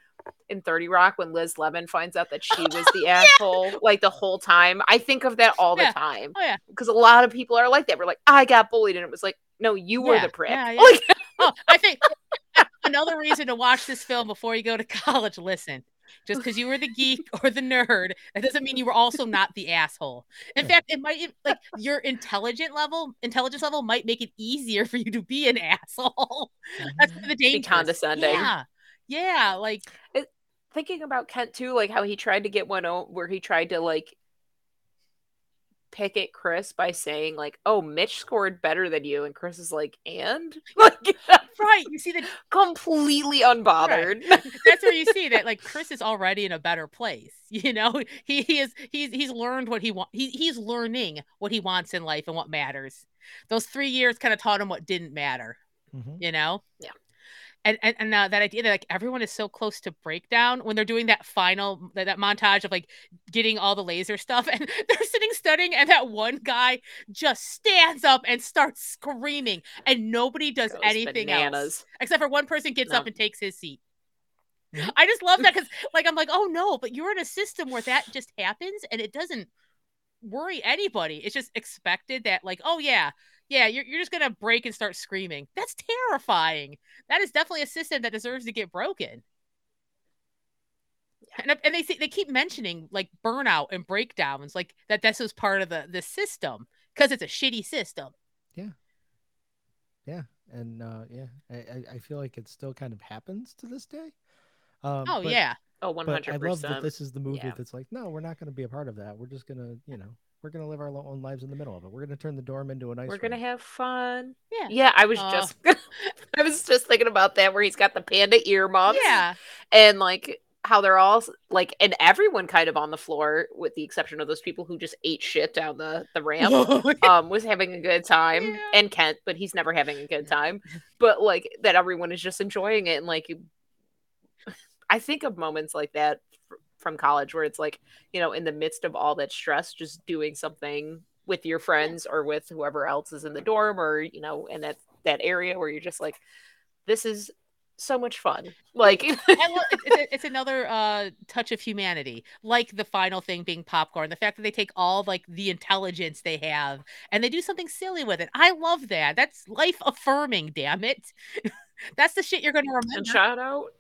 in 30 rock when liz lemon finds out that she was <laughs> the asshole like the whole time i think of that all Yeah. the time Oh yeah. because a lot of people are like that we're like i got bullied and it was like no you were the prick yeah, <laughs> yeah. like Oh, I think <laughs> another reason to watch this film before you go to college. Listen, just because you were the <laughs> geek or the nerd, that doesn't mean you were also not the asshole. In fact, it might like your intelligent level, intelligence level might make it easier for you to be an <laughs> asshole. That's the <laughs> danger. condescending. Yeah, yeah, like thinking about Kent too, like how he tried to get one o- where he tried to like pick at Chris by saying like, "Oh, Mitch scored better than you," and Chris is like, "And <laughs> like <laughs> right. You see that completely unbothered." <laughs> that's where you see that like Chris is already in a better place. You know, he, he is he's he's learned what he wants. He, he's learning what he wants in life and what matters. Those three years kind of taught him what didn't matter. Mhm. You know. Yeah. And and, and uh, that idea that like everyone is so close to breakdown when they're doing that final that, that montage of like getting all the laser stuff <laughs> and they're sitting studying and that one guy just stands up and starts screaming and nobody does Goes anything else except for one person gets No. up and takes his seat. I just love that <laughs> because, like, I'm like, oh no, but you're in a system where that just happens and it doesn't worry anybody. It's just expected that, like, oh yeah, yeah, you're you're just gonna break and start screaming. That's terrifying. That is definitely a system that deserves to get broken. And, and they they keep mentioning like burnout and breakdowns, like that. This was part of the the system because it's a shitty system. Yeah. Yeah, and uh, yeah, I, I feel like it still kind of happens to this day. Um, oh but, yeah. Oh, one but hundred I love that this is the movie Yeah. that's like, no, we're not going to be a part of that. We're just gonna, you know, we're gonna live our own lives in the middle of it. We're gonna turn the dorm into a nice. We're gonna rink. have fun. Yeah. Yeah, I was Uh. just <laughs> I was just thinking about that where he's got the panda earmuffs. Yeah. And like how they're all like and everyone kind of on the floor with the exception of those people who just ate shit down the the ramp <laughs> um was having a good time Yeah. and Kent but he's never having a good time but like that everyone is just enjoying it and like I think of moments like that fr- from college where it's like you know in the midst of all that stress just doing something with your friends or with whoever else is in the dorm or you know in that that area where you're just like this is so much fun like <laughs> it's, it's, it's another uh, touch of humanity, like the final thing being popcorn. The fact that they take all like the intelligence they have and they do something silly with it. I love that. That's life affirming. Damn it, <laughs> that's the shit you're gonna remember and shout out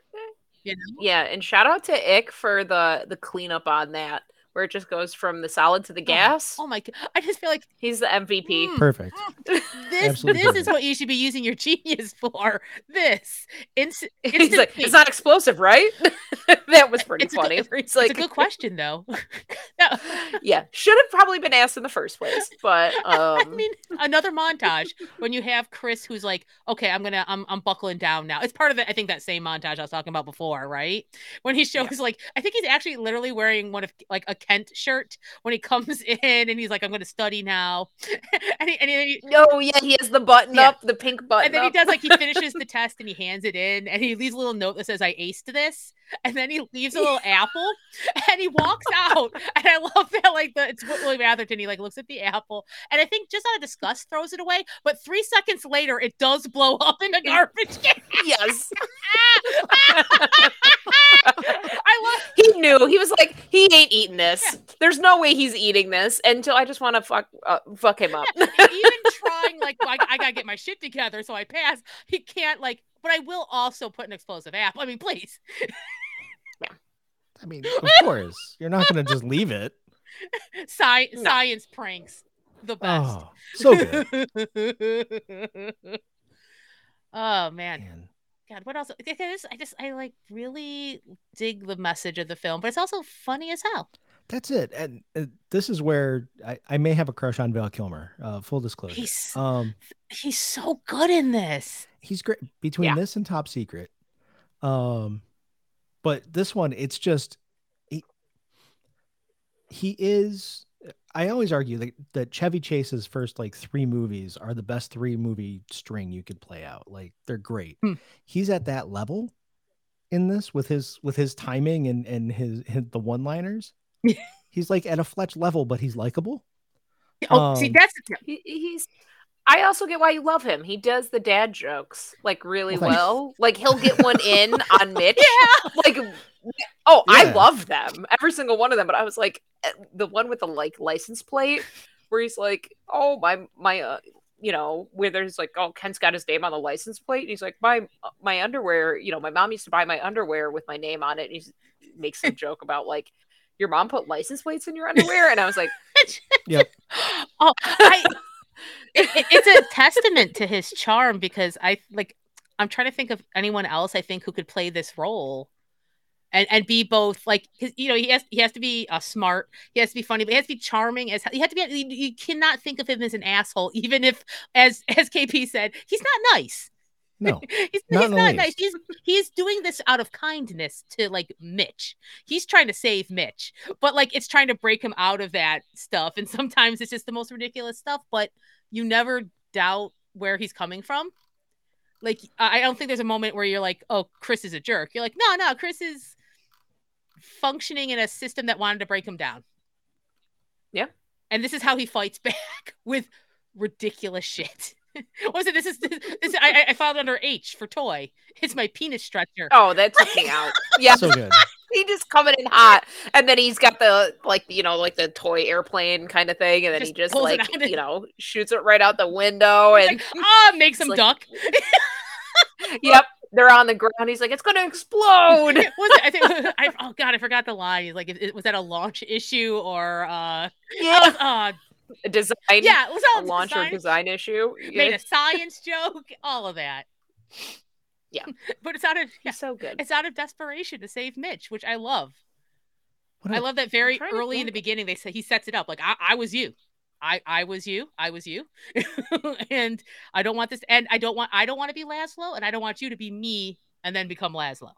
You know? Yeah, and shout out to Ick for the the cleanup on that, where it just goes from the solid to the gas. Oh my god! I just feel like He's the MVP. mm, <laughs> Perfect. this Absolutely this is what you should be using your genius for. This Inst- <laughs> He's instant like, it's not explosive, right? <laughs> that was pretty It's funny. where he's It's like, a good question though. No. yeah, should have probably been asked in the first place, but I um, mean, another montage when you have Chris, who's like, "Okay, I'm gonna, I'm, I'm buckling down now." It's part of it. I think that same montage I was talking about before, right? When he shows like, I think he's actually literally wearing one of like a Kent shirt when he <laughs> comes in, and he's like, "I'm gonna study now," <laughs> and he, and he, no, yeah, he has the button Yeah. up, the pink button, and then he does like he finishes the <laughs> test and he hands it in, and he leaves a little note that says, "I aced this," <laughs> and then he leaves a little <laughs> apple, and he walks out, and I love that like the it's William Atherton. He like looks at the apple, and I think just out of disgust throws it away. But three seconds later, it does blow up in a garbage can. yes. <laughs> I love. he knew. He was like, he ain't eating this. There's no way he's eating this until I just want to fuck uh, fuck him up. Even trying like I, I gotta get my shit together so I pass. He can't like. But I will also put an explosive apple. I mean, please. I mean, of course, you're not going to just leave it. <laughs> Sci- No. Science pranks, the best. Oh, so good. <laughs> oh man. Man. God, what else? I just, I just, I like really dig the message of the film, but it's also funny as hell. That's it. And uh, this is where I, I may have a crush on Val Kilmer. Uh, full disclosure. He's Um, he's so good in this. he's great between Yeah. this and Top Secret. Um, but this one, it's just he, he is. I always argue that, that Chevy Chase's first like three movies are the best three movie string you could play out. Like they're great. Hmm. He's at that level in this with his with his timing and and his, his the one liners. <laughs> he's like at a Fletch level, but he's likable. Oh, see, Um, that's He, he's. I also get why you love him. He does the dad jokes like really Well, well. Like he'll get one in <laughs> on Mitch. Yeah. Like, oh, I love them, every single one of them. But I was like, eh, the one with the like license plate, where he's like, oh my my, uh, you know, where there's like, oh, Kent's got his name on the license plate, and he's like, my my underwear. You know, my mom used to buy my underwear with my name on it. And he makes some joke about like. Your mom put license plates in your underwear, and I was like, <laughs> Yep. <laughs> oh, I, it, it- it's a testament to his charm because I like. I'm trying to think of anyone else I think who could play this role, and and be both like 'cause, you know he has he has to be uh, smart, he has to be funny, but he has to be charming as he has to be. You, you cannot think of him as an asshole, even if as as KP said, he's not nice. No, <laughs> he's, Not he's not nice. He's he's doing this out of kindness to like Mitch. He's trying to save Mitch, but like it's trying to break him out of that stuff. And sometimes it's just the most ridiculous stuff, but you never doubt where he's coming from. Like I I don't think there's a moment where you're like, oh, Chris is a jerk. You're like, no, no, Chris is functioning in a system that wanted to break him down. Yeah. And this is how he fights <laughs> back with ridiculous shit. <laughs> what was it? This is this, this I, I- I filed under H for toy. It's my penis stretcher. oh, that took me out. <laughs> Yeah, so good. <laughs> he just coming in hot, and then he's got the like you know like the toy airplane kind of thing, and then Just he just like you know shoots it right out the window, He's and like, ah, makes him like- duck. yep, they're on the ground. He's like, it's gonna explode. was it? I think. I, oh God, I forgot the line. He's like, was that a launch issue or uh, yeah, uh a design. yeah, it was a all launch or design. design issue. Made a science joke, all of that. Yeah. <laughs> but it's out of yeah, so good. it's out of desperation to save Mitch, which I love. What I a- love that very early in the beginning they say he sets it up like I, I was you. I, I was you. I was you. <laughs> and I don't want this and I don't want I don't want to be Laszlo and I don't want you to be me and then become Laszlo.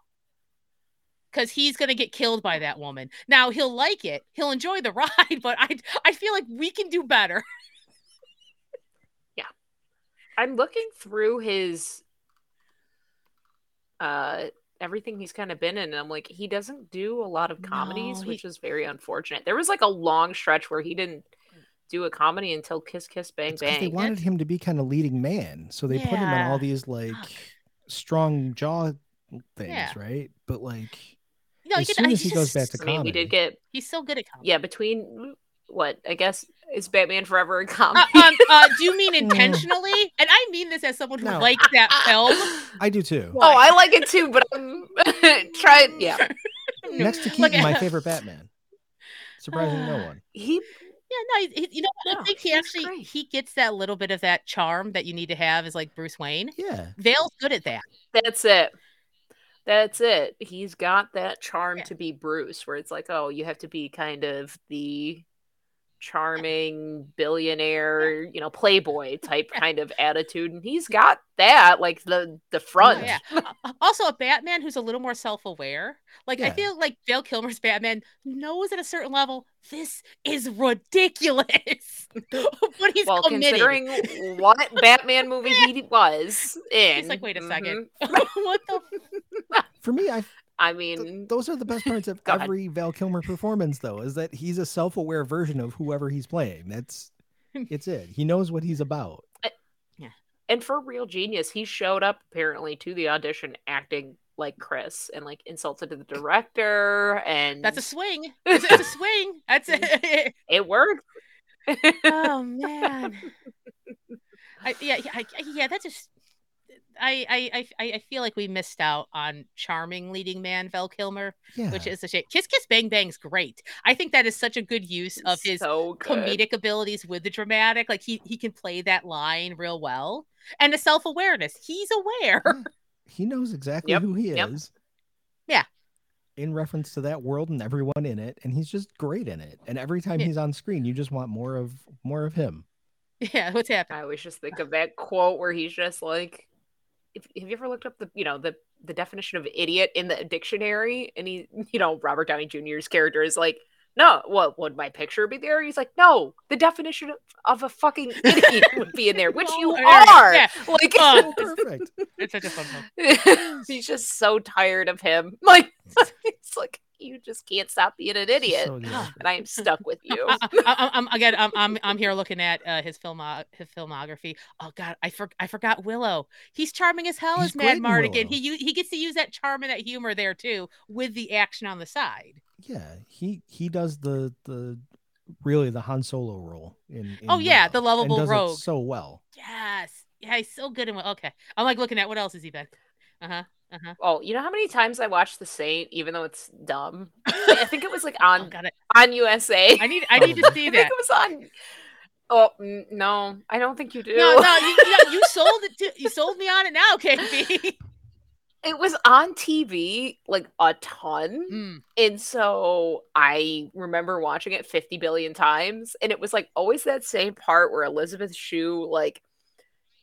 Cause he's gonna get killed by that woman. Now he'll like it, he'll enjoy the <laughs> ride, but I I feel like we can do better. <laughs> Yeah, I'm looking through his uh everything he's kind of been in and I'm like he doesn't do a lot of comedies No, he- which is very unfortunate. There was like a long stretch where he didn't do a comedy until Kiss Kiss Bang Bang. they wanted him to be kind of leading man, so they put him in all these like strong jaw things, Yeah. right? But like No, as could- soon I- as he goes back to I mean, we did get he's so good at comedy. yeah, between what I guess is Batman Forever a Uh, um, uh, do you mean <laughs> intentionally? And I mean this as someone who No. liked that <laughs> film. I do too. Oh, I like it too, but I'm <laughs> trying. Yeah, Next to Look Keaton, my favorite Batman. Surprising no one. he Yeah, no, he, he- you know, I think he actually great. he gets that little bit of that charm that you need to have as like Bruce Wayne. Yeah. Val's good at that. That's it. That's it. He's got that charm Yeah. to be Bruce, where it's like, oh, you have to be kind of the charming billionaire, you know, playboy type kind of attitude, and he's got that, like the the front. Yeah. Also, a Batman who's a little more self-aware. Like I feel like Val Kilmer's Batman knows at a certain level this is ridiculous, <laughs> but he's Well, committed. considering what Batman movie <laughs> he was in, He's like, wait a second, mhm, <laughs> what the? F- For me, I I th- mean, those are the best parts of <laughs> every Val Kilmer performance, though, is that he's a self-aware version of whoever he's playing. That's <laughs> it's it. He knows what he's about. Yeah. And for real genius, he showed up apparently to the audition acting like Chris and like insulted the director, and That's a swing. <laughs> It's, it's a swing. That's it. it worked. oh man. I, yeah, yeah, I, yeah. That just. I, I I I feel like we missed out on charming leading man Val Kilmer, Yeah. which is a shame. Kiss Kiss Bang Bang's great. I think that is such a good use of his so comedic abilities with the dramatic. Like he he can play that line real well, and the self awareness. He's aware. Yeah. <laughs> he knows exactly Yep, who he yep. is. Yeah. In reference to that world and everyone in it, and he's just great in it. And every time Yeah. he's on screen, you just want more of more of him. <laughs> yeah, what's happening? I always just think of that quote where he's just like, if, "Have you ever looked up the you know the the definition of idiot in the dictionary?" And he, <laughs> you know, Robert Downey Jr.'s character is like, "No, what would my picture be there?" He's like, "No, the definition of, of a fucking <laughs> idiot would be in there, which you Oh, are." yeah. <laughs> Like, Oh. Perfect. It's such a fun film. he's just so tired of him. Like, it's like you just can't stop being an idiot, So <sighs> and I am stuck with <laughs> you. I, I, I'm again. I'm, I'm I'm here looking at uh, his film his filmography. Oh God, I for, I forgot Willow. He's charming as hell He's as great Madmartigan. He he gets to use that charm and that humor there too, with the action on the side. Yeah, he he does the the really the Han Solo role in. in Oh, yeah, Willow, the lovable and does rogue. it so well. Yes, yeah, he's so good in. Wi- Okay, I'm like looking at what else has he been? Uh huh. Uh huh. Oh, you know how many times I watched The Saint, even though it's dumb? I think it was like <laughs> Oh, on it. on USA. I need I <laughs> need to see I think that. it was on. Oh no, I don't think you do. No, no, you, you, you sold it. To, you sold me on it now, <laughs> KB. it was on TV like a ton, Mm. and so I remember watching it fifty billion times, and it was like always that same part where Elizabeth Shue like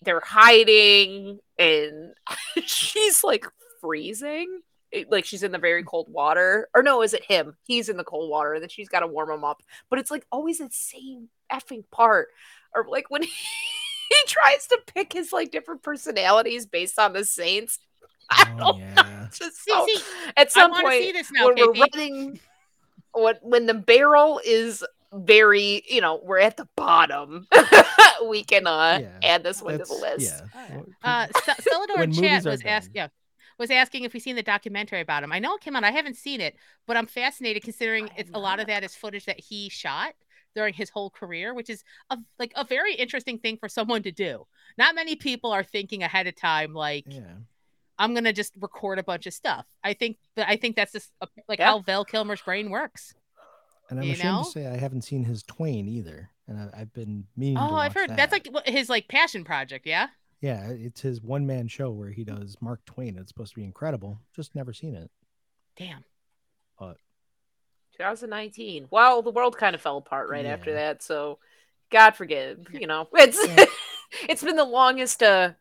they're hiding and <laughs> she's like freezing. It- like she's in the very cold water, or no, is it him? He's in the cold water, and then she's got to warm him up. But it's like always the same effing part, or like when he, <laughs> he tries to pick his like different personalities based on the Saints. <laughs> I Oh don't know. yeah. It's just See, so- see, at some want to see point this now, when we're KB. running, when when the barrel is very, you know, we're at the bottom. <laughs> we can uh Yeah, add this one to the list. Yeah. Uh, St- <laughs> Celador When in movies chat was asked, done. yeah, was asking if we've seen the documentary about him. I know it came out. I haven't seen it, but I'm fascinated considering it's a lot of that is footage that he shot during his whole career, which is a, like a very interesting thing for someone to do. Not many people are thinking ahead of time, like Yeah. I'm gonna just record a bunch of stuff. I think that I think that's just uh, like Yeah. how Val Kilmer's brain works. And I'm You ashamed know? to say I haven't seen his Twain either, and I, I've been meaning. to Oh, I've heard that. that's like his like passion project. Yeah. Yeah, it's his one man show where he does Mark Twain. It's supposed to be incredible. Just never seen it. Damn. 2019. Well, the world kind of fell apart right after that, so God forgive. You know, it's Yeah. <laughs> it's been the longest uh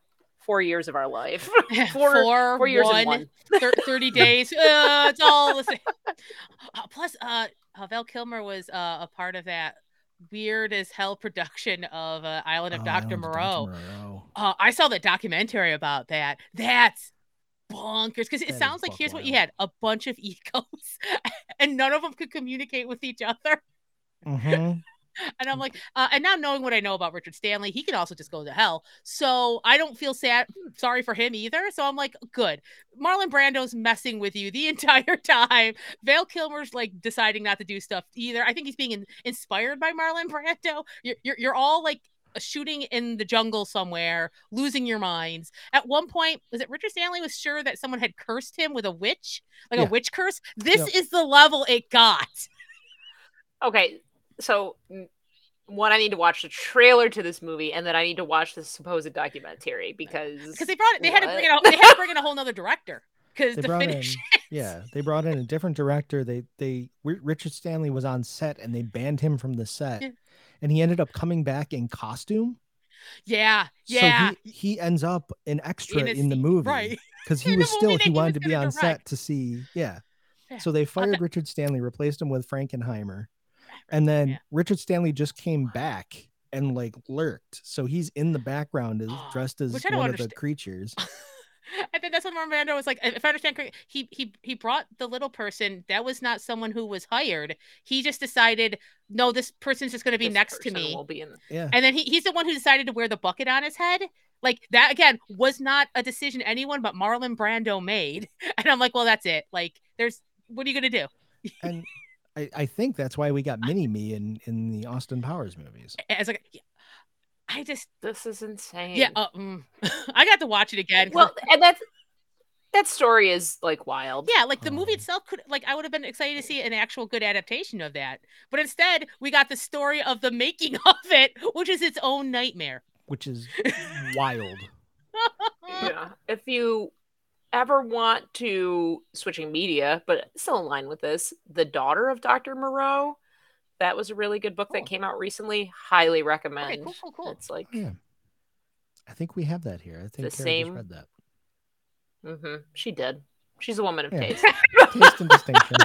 four years of our life. <laughs> <laughs> Four, Four, four years one, one. thir- 30 <laughs> days. Uh, it's all the same. Uh, plus, uh, uh, Val Kilmer was uh, a part of that weird as hell production of uh, Island of Oh, Dr. Island of Moreau. Moreau. Uh, I saw the documentary about that. That's bonkers because it That is sounds like buck here's what you had a bunch of egos and none of them could communicate with each other. Mhm. <laughs> And I'm like, uh, and now knowing what I know about Richard Stanley, he can also just go to hell. So I don't feel sad, sorry for him either. So I'm like, good. Marlon Brando's messing with you the <laughs> entire time. Val Kilmer's like deciding not to do stuff either. I think he's being in- inspired by Marlon <laughs> Brando. You're, you're, you're all like shooting in the jungle somewhere, losing your minds. At one point, was it Richard Stanley was sure that someone had cursed him with a witch, like Yeah. a witch curse? This is the level it got. Okay, so one, I need to watch the trailer to this movie, and then I need to watch the supposed documentary because because they brought it. They had to bring in a, they had to bring in a <laughs> whole nother director because They to brought in, finish. yeah, they brought in a different director. They they Richard Stanley was on set and they banned him from the set, Yeah. and he ended up coming back in costume. Yeah, yeah. So he, he ends up an extra In in, the movie, right. Because he was still he he wanted was to be gonna on set to see, yeah. Yeah. So they fired that- Richard Stanley, replaced him with Frankenheimer, and then Yeah. Richard Stanley just came back and like lurked. So he's in the background, as Oh, dressed as which I one of the creatures. <laughs> I think that's what Armando was like. If I understand correctly, he he he brought the little person. That was not someone who was hired. He just decided, no, this person's just going to be this next to me. Will be in Yeah. And then he, he's the one who decided to wear the bucket on his head. Like that again was not a decision anyone but Marlon Brando made. <laughs> And I'm like, well, that's it. Like, there's what are you gonna do? and <laughs> I, I think that's why we got Mini Me in in the Austin Powers movies. As like, I just This is insane. yeah, uh, mm. <laughs> I got to watch it again. well, and that's that story is like wild. Yeah, like the movie Oh. itself could like I would have been excited to see an actual good adaptation of that. But instead, we got the story of the making <laughs> of it, which is its own nightmare. which is <laughs> wild. yeah. If you ever want to switching media, but still in line with this, the daughter of Dr. Moreau, that was a really good book Cool. that came out recently. Highly recommend. cool, cool, cool. It's like Yeah. I think we have that here. I think The Kara just same- read that. mhm, she did. She's a woman of Yeah. taste. <laughs> Taste and distinction.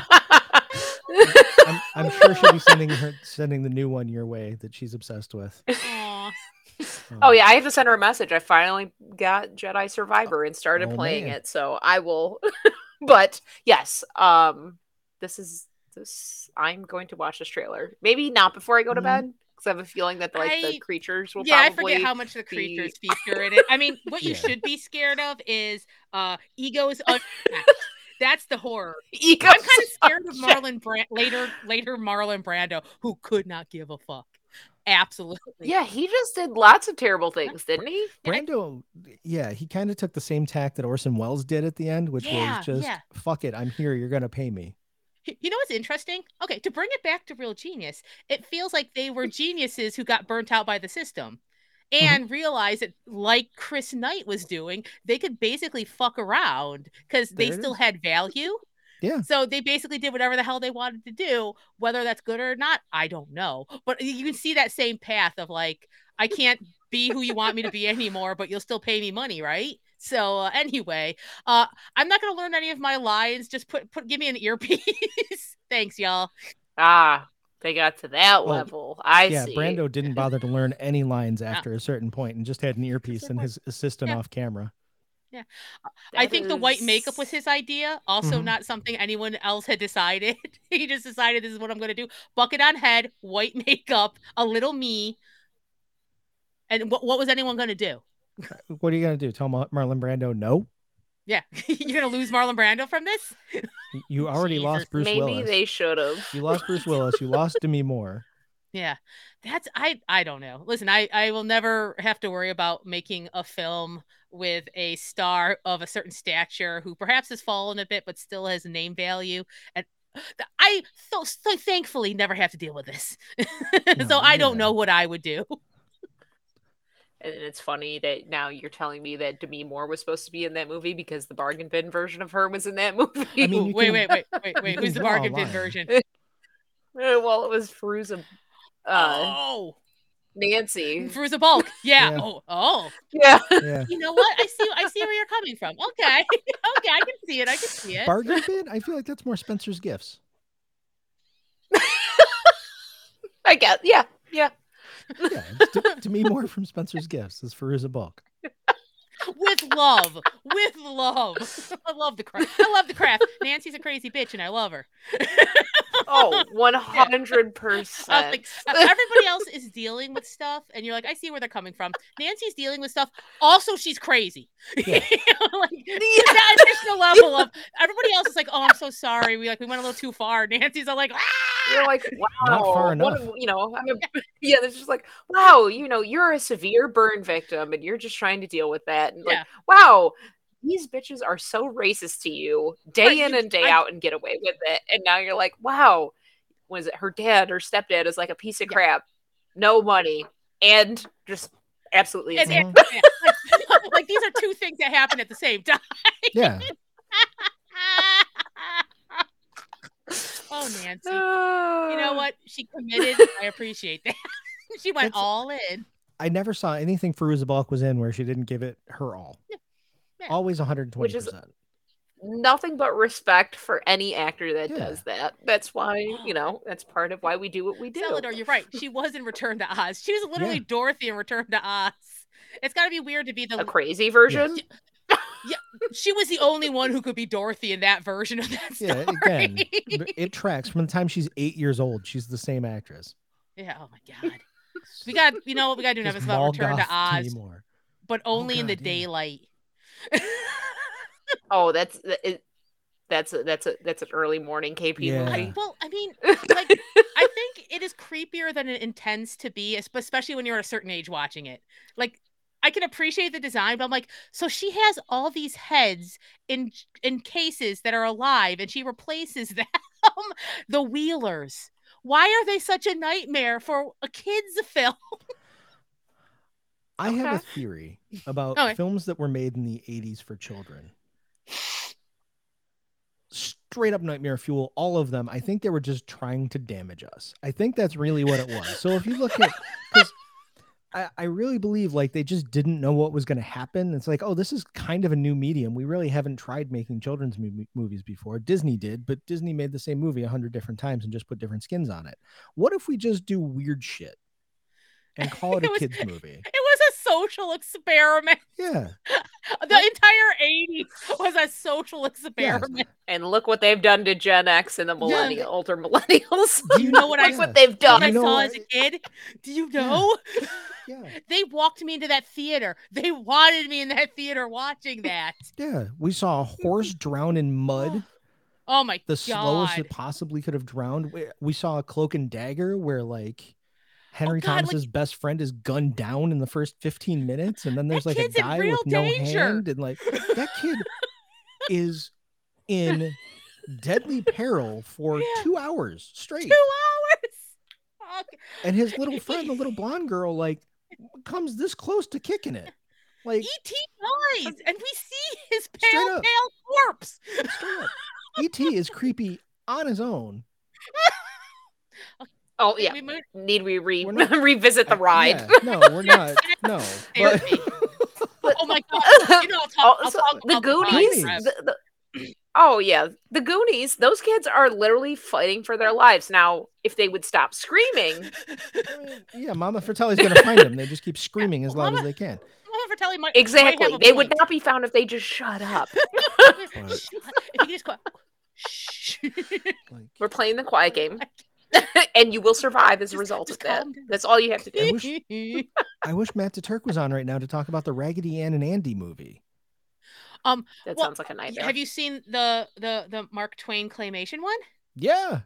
I'm, I'm sure she'll be sending her sending the new one your way that she's obsessed with. Aw. Oh yeah, I have to send her a message. I finally got Jedi Survivor and started Oh, playing man. it, so I will. <laughs> but yes, um, this is this. I'm going to watch this trailer. Maybe not before I go to Mhm. bed because I have a feeling that like I- the creatures will yeah, I probably. forget how much the be- creatures feature <laughs> in it. I mean, what you Yeah. should be scared of is uh egos unchecked. <laughs> That's the horror. Ego I'm kind of scared of. Marlon Brand later later Marlon Brando, who could not give a fuck. Absolutely. Yeah, he just did lots of terrible things, didn't he? Yeah, Brando, yeah, he kind of took the same tack that Orson Welles did at the end, which Yeah, was just yeah. fuck it, I'm here, you're gonna pay me. You know what's interesting? Okay, to bring it back to Real Genius, it feels like they were geniuses who got burnt out by the system Mm-hmm. and realized that, like Chris Knight was doing, they could basically fuck around because they still is. had value. Yeah. So they basically did whatever the hell they wanted to do. Whether that's good or not, I don't know. But you can see that same path of like, I can't be who you want me to be anymore, but you'll still pay me money, right? So uh, anyway, uh, I'm not gonna learn any of my lines. Just put put give me an earpiece. <laughs> Thanks, y'all. Ah, they got to that Oh, level. I yeah, see. Brando didn't bother to learn any lines <laughs> after a certain point and just had an earpiece and his assistant Yeah. off camera. I That think the white makeup was his idea. Also, Mhm. not something anyone else had decided. <laughs> he just decided this is what I'm gonna do: bucket on head, white makeup, a little me. And what what was anyone gonna do? <laughs> What are you gonna do? Tell Mar- Marlon Brando no? Yeah, <laughs> you're gonna lose Marlon Brando from this. You already Jesus. lost Bruce Maybe Willis. Maybe they should have. You lost Bruce Willis. You lost Demi Moore. Yeah, that's I. I don't know. Listen, I I will never have to worry about making a film with a star of a certain stature who perhaps has fallen a bit but still has name value and. I so, so thankfully never have to deal with this, <laughs> No, so I don't know what I would do. And it's funny that now you're telling me that Demi Moore was supposed to be in that movie because the bargain bin version of her was in that movie. <laughs> I mean, you wait, can- wait, wait, wait, you wait. Who's the bargain bin version? <laughs> Well, it was Fairuza, uh, oh, Nancy. <laughs> Fairuza Balk. Yeah. Yeah. Oh, oh. Yeah. Yeah. You know what? I see. I see where you're coming from. Okay. <laughs> okay, I can see it. I can see it. Bargain bin? I feel like that's more Spencer's Gifts. <laughs> I guess. Yeah. Yeah. Yeah, to, to me more from Spencer's Gifts is Fairuza Balk. with love, with love. I love the craft. I love the craft. Nancy's a crazy bitch, and I love her. Oh, <laughs> 100%. Uh, like, uh, everybody else is dealing with stuff, and you're like, I see where they're coming from. Nancy's dealing with stuff. Also, she's crazy. <laughs> Yeah. You know, like, <laughs> that additional level of everybody else is like, oh, I'm so sorry. We like we went a little too far. Nancy's all like, ah! You're like, wow. Not far enough. a- you know, I'm a, yeah, it's just like, wow, you know, you're a severe burn victim and you're just trying to deal with that. And like, wow, these bitches are so racist to you day Right, in you- and day I- out and get away with it. And now you're like, wow, was it her dad or stepdad is like a piece of Yeah. crap, no money, and just absolutely And- and- <laughs> yeah, like, <laughs> like, these are two things that happen at the same time. Yeah. <laughs> oh, Nancy. you You know <sighs> what? She committed. I appreciate that. she went That's- all in. I never saw anything Fairuza Balk was in where she didn't give it her all. Yeah. Always 120%. Which is- Nothing but respect for any actor that Yeah. does that. That's why, you know, that's part of why we do what we do. Celador, you're right. She was in Return to Oz. She was literally Yeah. Dorothy in Return to Oz. It's got to be weird to be a the. crazy version. Yeah, she was the only one who could be Dorothy in that version of that story. yeah, again, <laughs> it tracks from the time she's eight years old. She's the same actress. yeah. Oh my <laughs> god. We got. You know what we got to do? An Just episode about Return to Oz, Timor. but oh only in the yeah. daylight. Oh, that's it, that's a, that's a that's an early morning KP Yeah. movie. well, I mean, like <laughs> I think it is creepier than it intends to be, especially when you're at a certain age watching it. Like I can appreciate the design, but I'm like, so she has all these heads in in cases that are alive, and she replaces <laughs> them the Wheelers. Why are they such a nightmare for a kids <laughs> film? I have a theory about Okay. films that were made in the 80s for children. Straight up nightmare fuel, all of them. I think they were just trying to damage us. I think that's really what it was. So if you look at, <laughs> because I, I really believe like they just didn't know what was going to happen. It's like, oh, this is kind of a new medium. We really haven't tried making children's mo- movies before. Disney did, but Disney made the same movie a hundred different times and just put different skins on it. What if we just do weird shit and <laughs> call it It a was- kids movie? It was a social experiment. Yeah. <laughs> The entire 80s was a social experiment. And look what they've done to Gen X and the millennial older millennials. Do you know <laughs> what I- what they've What done. I You know saw what? as a kid. Do you know? <laughs> Yeah. They walked me into that theater. They wanted me in that theater watching that. Yeah. We saw a horse drown in mud, Oh my god. the god. slowest it possibly could have drowned. We, we saw a cloak and dagger where like Henry Oh, God, like- best friend is gunned down in the first 15 minutes, and then there's like a guy with no hand, and like that kid <laughs> is in deadly peril for Yeah. two hours straight. Two hours. And his little <laughs> friend, the little blonde girl, like comes this close to kicking it. Like E.T. dies, and we see his pale, pale corpse. E.T. <laughs> is creepy on his own. Oh yeah. We moved- Need we re- <laughs> not- revisit the ride? yeah, no, we're <laughs> not. No. <laughs> But, oh my god. You know, I'll talk, oh, I'll talk the about ride Goonies. the- the- <clears throat> oh yeah, the Goonies. Those kids are literally fighting for their lives now. If they would stop screaming, yeah, Mama Fratelli's gonna find them. They just keep screaming as loud as they can. Mama Fratelli might, might exactly, have a they would not be found if they just shut up. If you just go, shh. We're playing the quiet game, <laughs> and you will survive as a result just of that. down. That's all you have to do. I <laughs> wish- I wish Matt DeTurk was on right now to talk about the Raggedy Ann and Andy movie. Um, That Well, sounds like a nightmare. have you seen the the the Mark Twain claymation one? Yeah.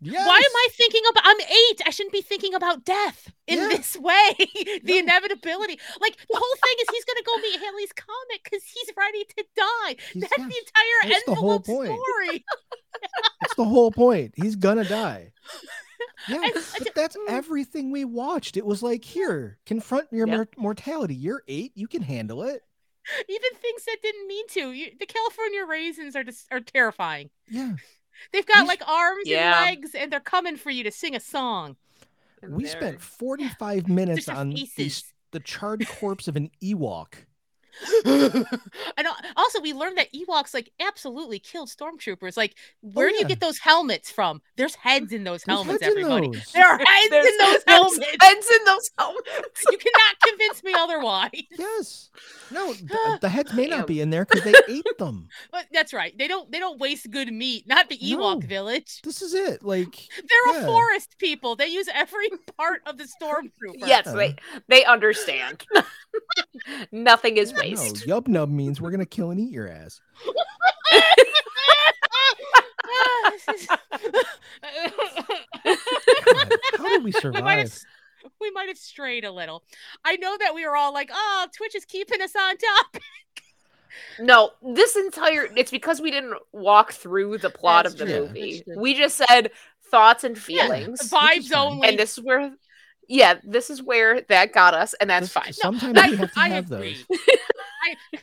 Yes. Why am I thinking about? I'm eight. I shouldn't be thinking about death in Yeah. this way. <laughs> the No. inevitability. Like the whole thing is he's gonna go meet Halley's comet because he's ready to die. He's- That's the entire that's the whole envelope point. story. <laughs> That's the whole point. He's gonna die. <laughs> Yeah, And- but that's mm. everything we watched. It was like, here, confront your mortality. You're eight. You can handle it. Even things that didn't mean to. You, the California raisins are just are terrifying. Yeah. They've got like arms Yeah. and legs, and they're coming for you to sing a song. We spent <laughs> 45 minutes on these, the charred corpse of an Ewok. <laughs> and also, we learned that Ewoks like absolutely killed stormtroopers. Like, oh, where do you Oh, get those helmets from? There's heads in those helmets, heads everybody. those. There are <laughs> heads There's in those helmets. heads in those helmets. you cannot <laughs> convince me otherwise. Yes. No, th- uh, the heads may not be in there because they ate them. But that's right. They don't. They don't waste good meat. Not the Ewok No. village. This is it. Like, They're Yeah. a forest people. They use every part of the stormtrooper. Yes, Yeah. they they understand. Nothing is yeah, no, waste. yub nub means we're gonna kill and eat your ass. This is- God, how did we <laughs> we might have survive? we might have strayed a little. I know that we were all like, "Oh, Twitch is keeping us on topic." No, this entire it's because we didn't walk through the plot That's of the true. movie. We just said thoughts and feelings. Which is Vibes only. and this is where yeah, this is where that got us, and that's This- fine. Sometimes I, we have to I have agree. those. <laughs> <laughs>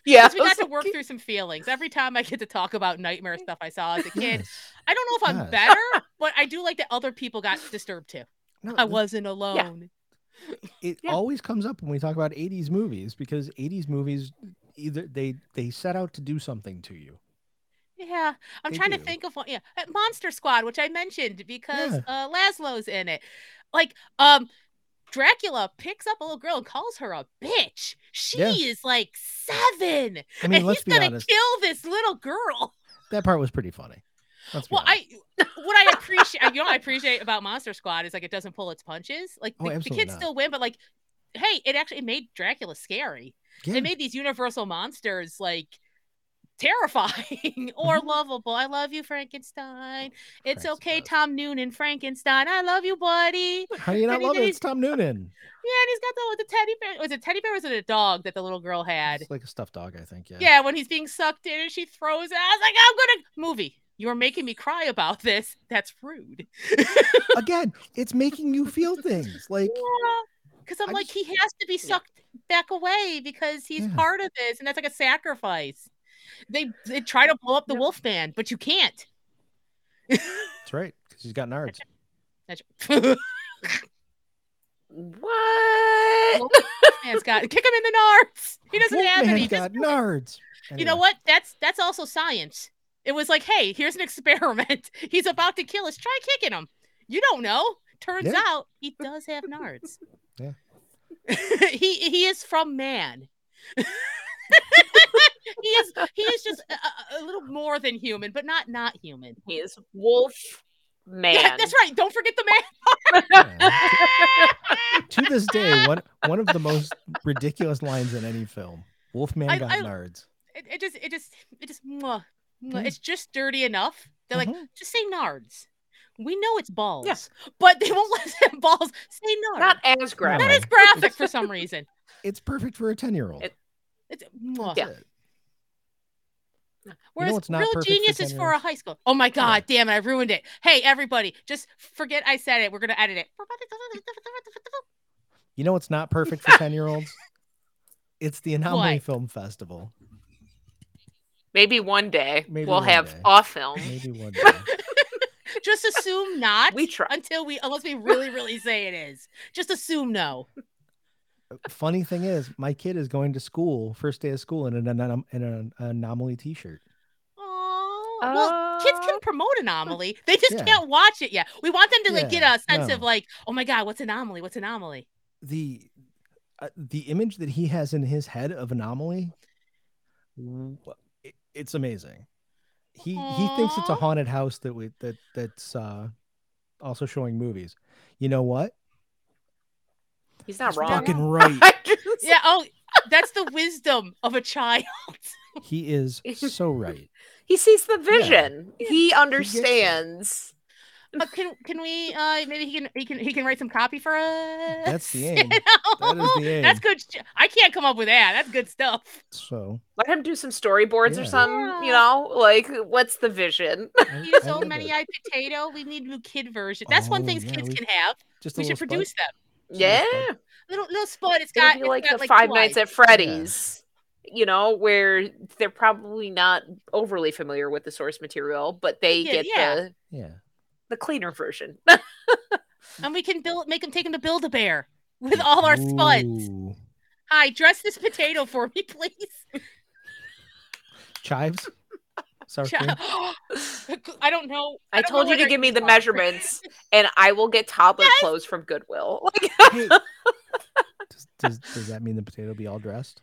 Yeah. We got to work <laughs> through some feelings. Every time I get to talk about nightmare stuff I saw as a kid, Yes. I don't know if I'm better, but I do like that other people got disturbed too. No, I wasn't alone. it Yeah. always comes up when we talk about 80s movies because 80s movies either they they set out to do something to you Yeah, I'm They trying to think of one. Yeah, uh, Monster Squad, which I mentioned because Yeah. uh, Laszlo's in it. Like, um, Dracula picks up a little girl and calls her a bitch. She Yeah. is like seven, i mean and he's gonna honest kill this little girl. that part was pretty funny Well, honest. I what I appreciate, you know, what I appreciate about Monster Squad is like it doesn't pull its punches. Like Oh, the, the kids not. still win, but like, hey, it actually made Dracula scary. yeah. They made these universal monsters like terrifying <laughs> or Mhm. lovable. I love you, Frankenstein. It's Christ okay. Tom Noonan, Frankenstein. I love you, buddy. how do you not and love it it's tom noonan Yeah, and he's got the, the teddy bear. Was it teddy bear? Or was it a dog that the little girl had? it's like a stuffed dog i think yeah Yeah, when he's being sucked in and she throws it. I was like, I'm gonna movie. You're making me cry about this. That's rude. <laughs> again it's making you feel things like Because I'm I like, just- he has to be sucked back away because he's Yeah. part of this, and that's like a sacrifice. They they try to blow up the wolf man, but you can't. that's right because he's got nards That's <laughs> What? man's got kick him in the nards. He doesn't have Wolfman's any. got nards You know what? That's that's also science. It was like, hey, here's an <laughs> experiment. He's about to kill us. Try kicking him. You don't know. Turns Yeah. out he does have nards. Yeah. <laughs> he he is from man. He is he is just a, a- a little more than human, but not not human. He is wolf man. Yeah, that's right. Don't forget the man. to this day one one of the most ridiculous lines in any film wolfman I- got I- nards It, it just it just it just mwah, mwah. Yeah. it's just dirty enough. They're like, Mhm. just say nards. We know it's balls, Yeah. but they won't <laughs> let us have balls. Say nards. Not as graphic. That is graphic <laughs> for some reason. it's perfect for a 10 year old It- It's mwah. Yeah. Whereas what's not real perfect for genius is for a high school. Oh my god, damn it, I ruined it. Hey, everybody, just forget I said it. We're gonna edit it. You know what's not perfect for <laughs> 10 year olds? It's the Anomaly What? Film Festival. Maybe one day Maybe we'll one have day. off film. Maybe one <laughs> day. Just assume not We try. until we unless we really, really say it is. Just assume no. Funny thing is, my kid is going to school, first day of school, in an, anom- in an Anomaly t shirt. Oh well, kids can promote <laughs> Anomaly. They just Yeah. can't watch it yet. We want them to like get a sense of like, oh my god, what's Anomaly? What's Anomaly? The uh, the image that he has in his head of Anomaly, it, it's amazing. He he thinks it's a haunted house that we that that's uh, also showing movies. You know what? He's not He's wrong. fucking <laughs> right. <laughs> Yeah. Oh, that's the wisdom of a child. <laughs> He is so right. He sees the vision. He understands. Uh, can can we uh maybe he can he can he can write some copy for us? That's the You know? That is the That's good. I can't come up with that. That's good stuff. So Let him do some storyboards or something. Yeah. You know, like what's the vision? I- Use I old many it. eyed potato. We need new kid version. That's one Oh, thing yeah, kids we- can have. just We should little spud. produce them. Just a little yeah, spud. Little little spot. It's got it's like got, the like Five two Nights at Freddy's. You know, where they're probably not overly familiar with the source material, but they Yeah, get yeah. the Yeah. the cleaner version. <laughs> and we can build make them take them to build a bear with all our spuds. Ooh. Hi, dress this potato for me, <laughs> please. Chives. Sour <laughs> cream. I don't know. I, don't told know you to whether give me the sour measurements, and I will get toddler Yes. clothes from Goodwill. <laughs> Like, Hey. does, does, <laughs> does that mean the potato be all dressed?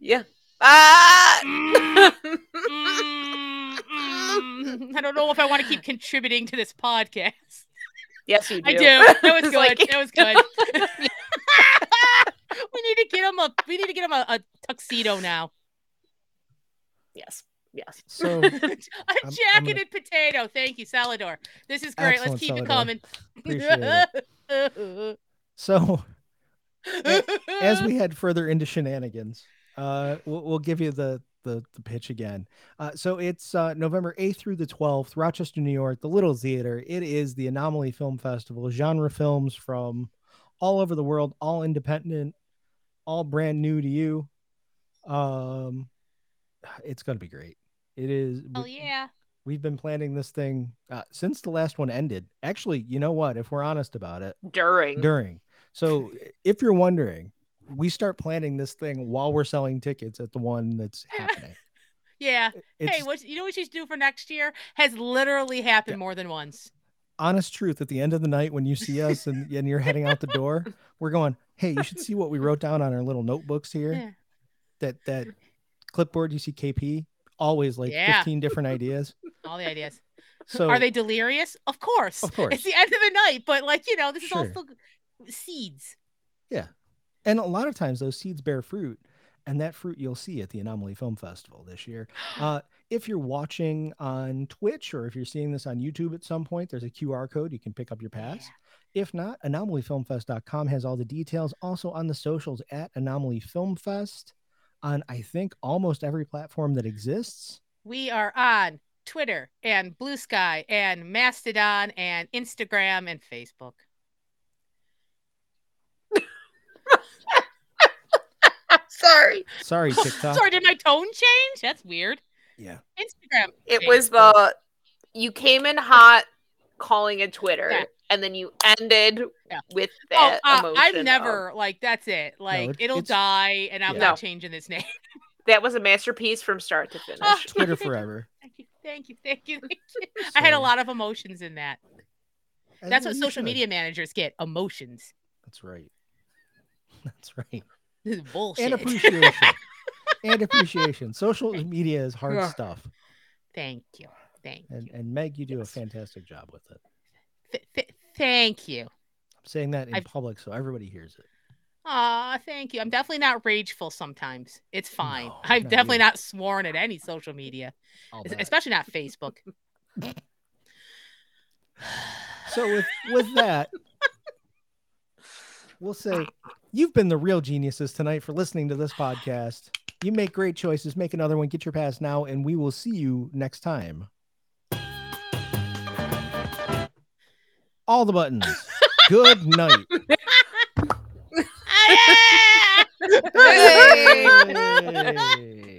yeah. Ah! Mm, mm, mm. I don't know if I want to keep contributing to this podcast. yes, you do. I do. That was good. like- that was good. we need to get him a. We need to get him a, a tuxedo now. yes. Yes. So <laughs> a jacketed potato. Thank you, Salador. This is great. Excellent, Let's keep it coming. <laughs> So as we <laughs> head further into shenanigans, uh, we'll, we'll give you the the, the pitch again. Uh, so it's uh, November 8th through the 12th, Rochester, New York, the Little Theatre. It is the Anomaly Film Festival, genre films from all over the world, all independent, all brand new to you. Um, it's gonna be great. It is. oh we- yeah. We've been planning this thing uh, since the last one ended. Actually, you know what? If we're honest about it, During. during. So if you're wondering, we start planning this thing while we're selling tickets at the one that's <laughs> happening. Yeah. It's hey, what you know what you should do for next year has literally happened Yeah. more than once. honest truth. At the end of the night, when you see us and, <laughs> and you're heading out the door, we're going, "Hey, you should see what we wrote down on our little notebooks here. Yeah. That that clipboard you see KP always like Yeah. 15 different ideas. <laughs> All the ideas. So Are they delirious? Of course. Of course. It's the end of the night, but like you know, this is all Sure. still seeds. Yeah. And a lot of times those seeds bear fruit and that fruit you'll see at the anomaly film festival this year <gasps> uh, if you're watching on twitch or if you're seeing this on youtube at some point there's a qr code you can pick up your pass if not anomalyfilmfest.com has all the details also on the socials at anomaly film fest on i think almost every platform that exists We are on Twitter and Blue Sky and Mastodon and Instagram and Facebook. <laughs> Sorry. sorry <laughs> tiktok Sorry, did my tone change? That's weird. yeah Instagram. It Facebook. was the you came in hot calling it Twitter, Yeah. And then you ended Yeah. with Oh, that uh, emotion. I've of- never like that's it. Like it- it'll die, and I'm yeah. not changing this name. <laughs> that was a masterpiece from start to finish. Oh, twitter forever <laughs> Thank you, thank you, thank you. Thank you. <laughs> I had a lot of emotions in that. And That's what social should. media managers get emotions. that's right that's right This is bullshit. and appreciation and appreciation social media is hard Yeah. stuff thank you. Thank And you. and Meg, you do Yes. a fantastic job with it. Th- th- thank you. I'm saying that in I've- public so everybody hears it. Ah, thank you. I'm definitely not rageful sometimes. It's fine. No, I'm not definitely you. not sworn at any social media, I'll es- bet. especially not Facebook. <laughs> So with with that, we'll say you've been the real geniuses tonight for listening to this podcast. You make great choices. Make another one. Get your pass now, and we will see you next time. All the buttons. Good night. <laughs> Hey! Hey.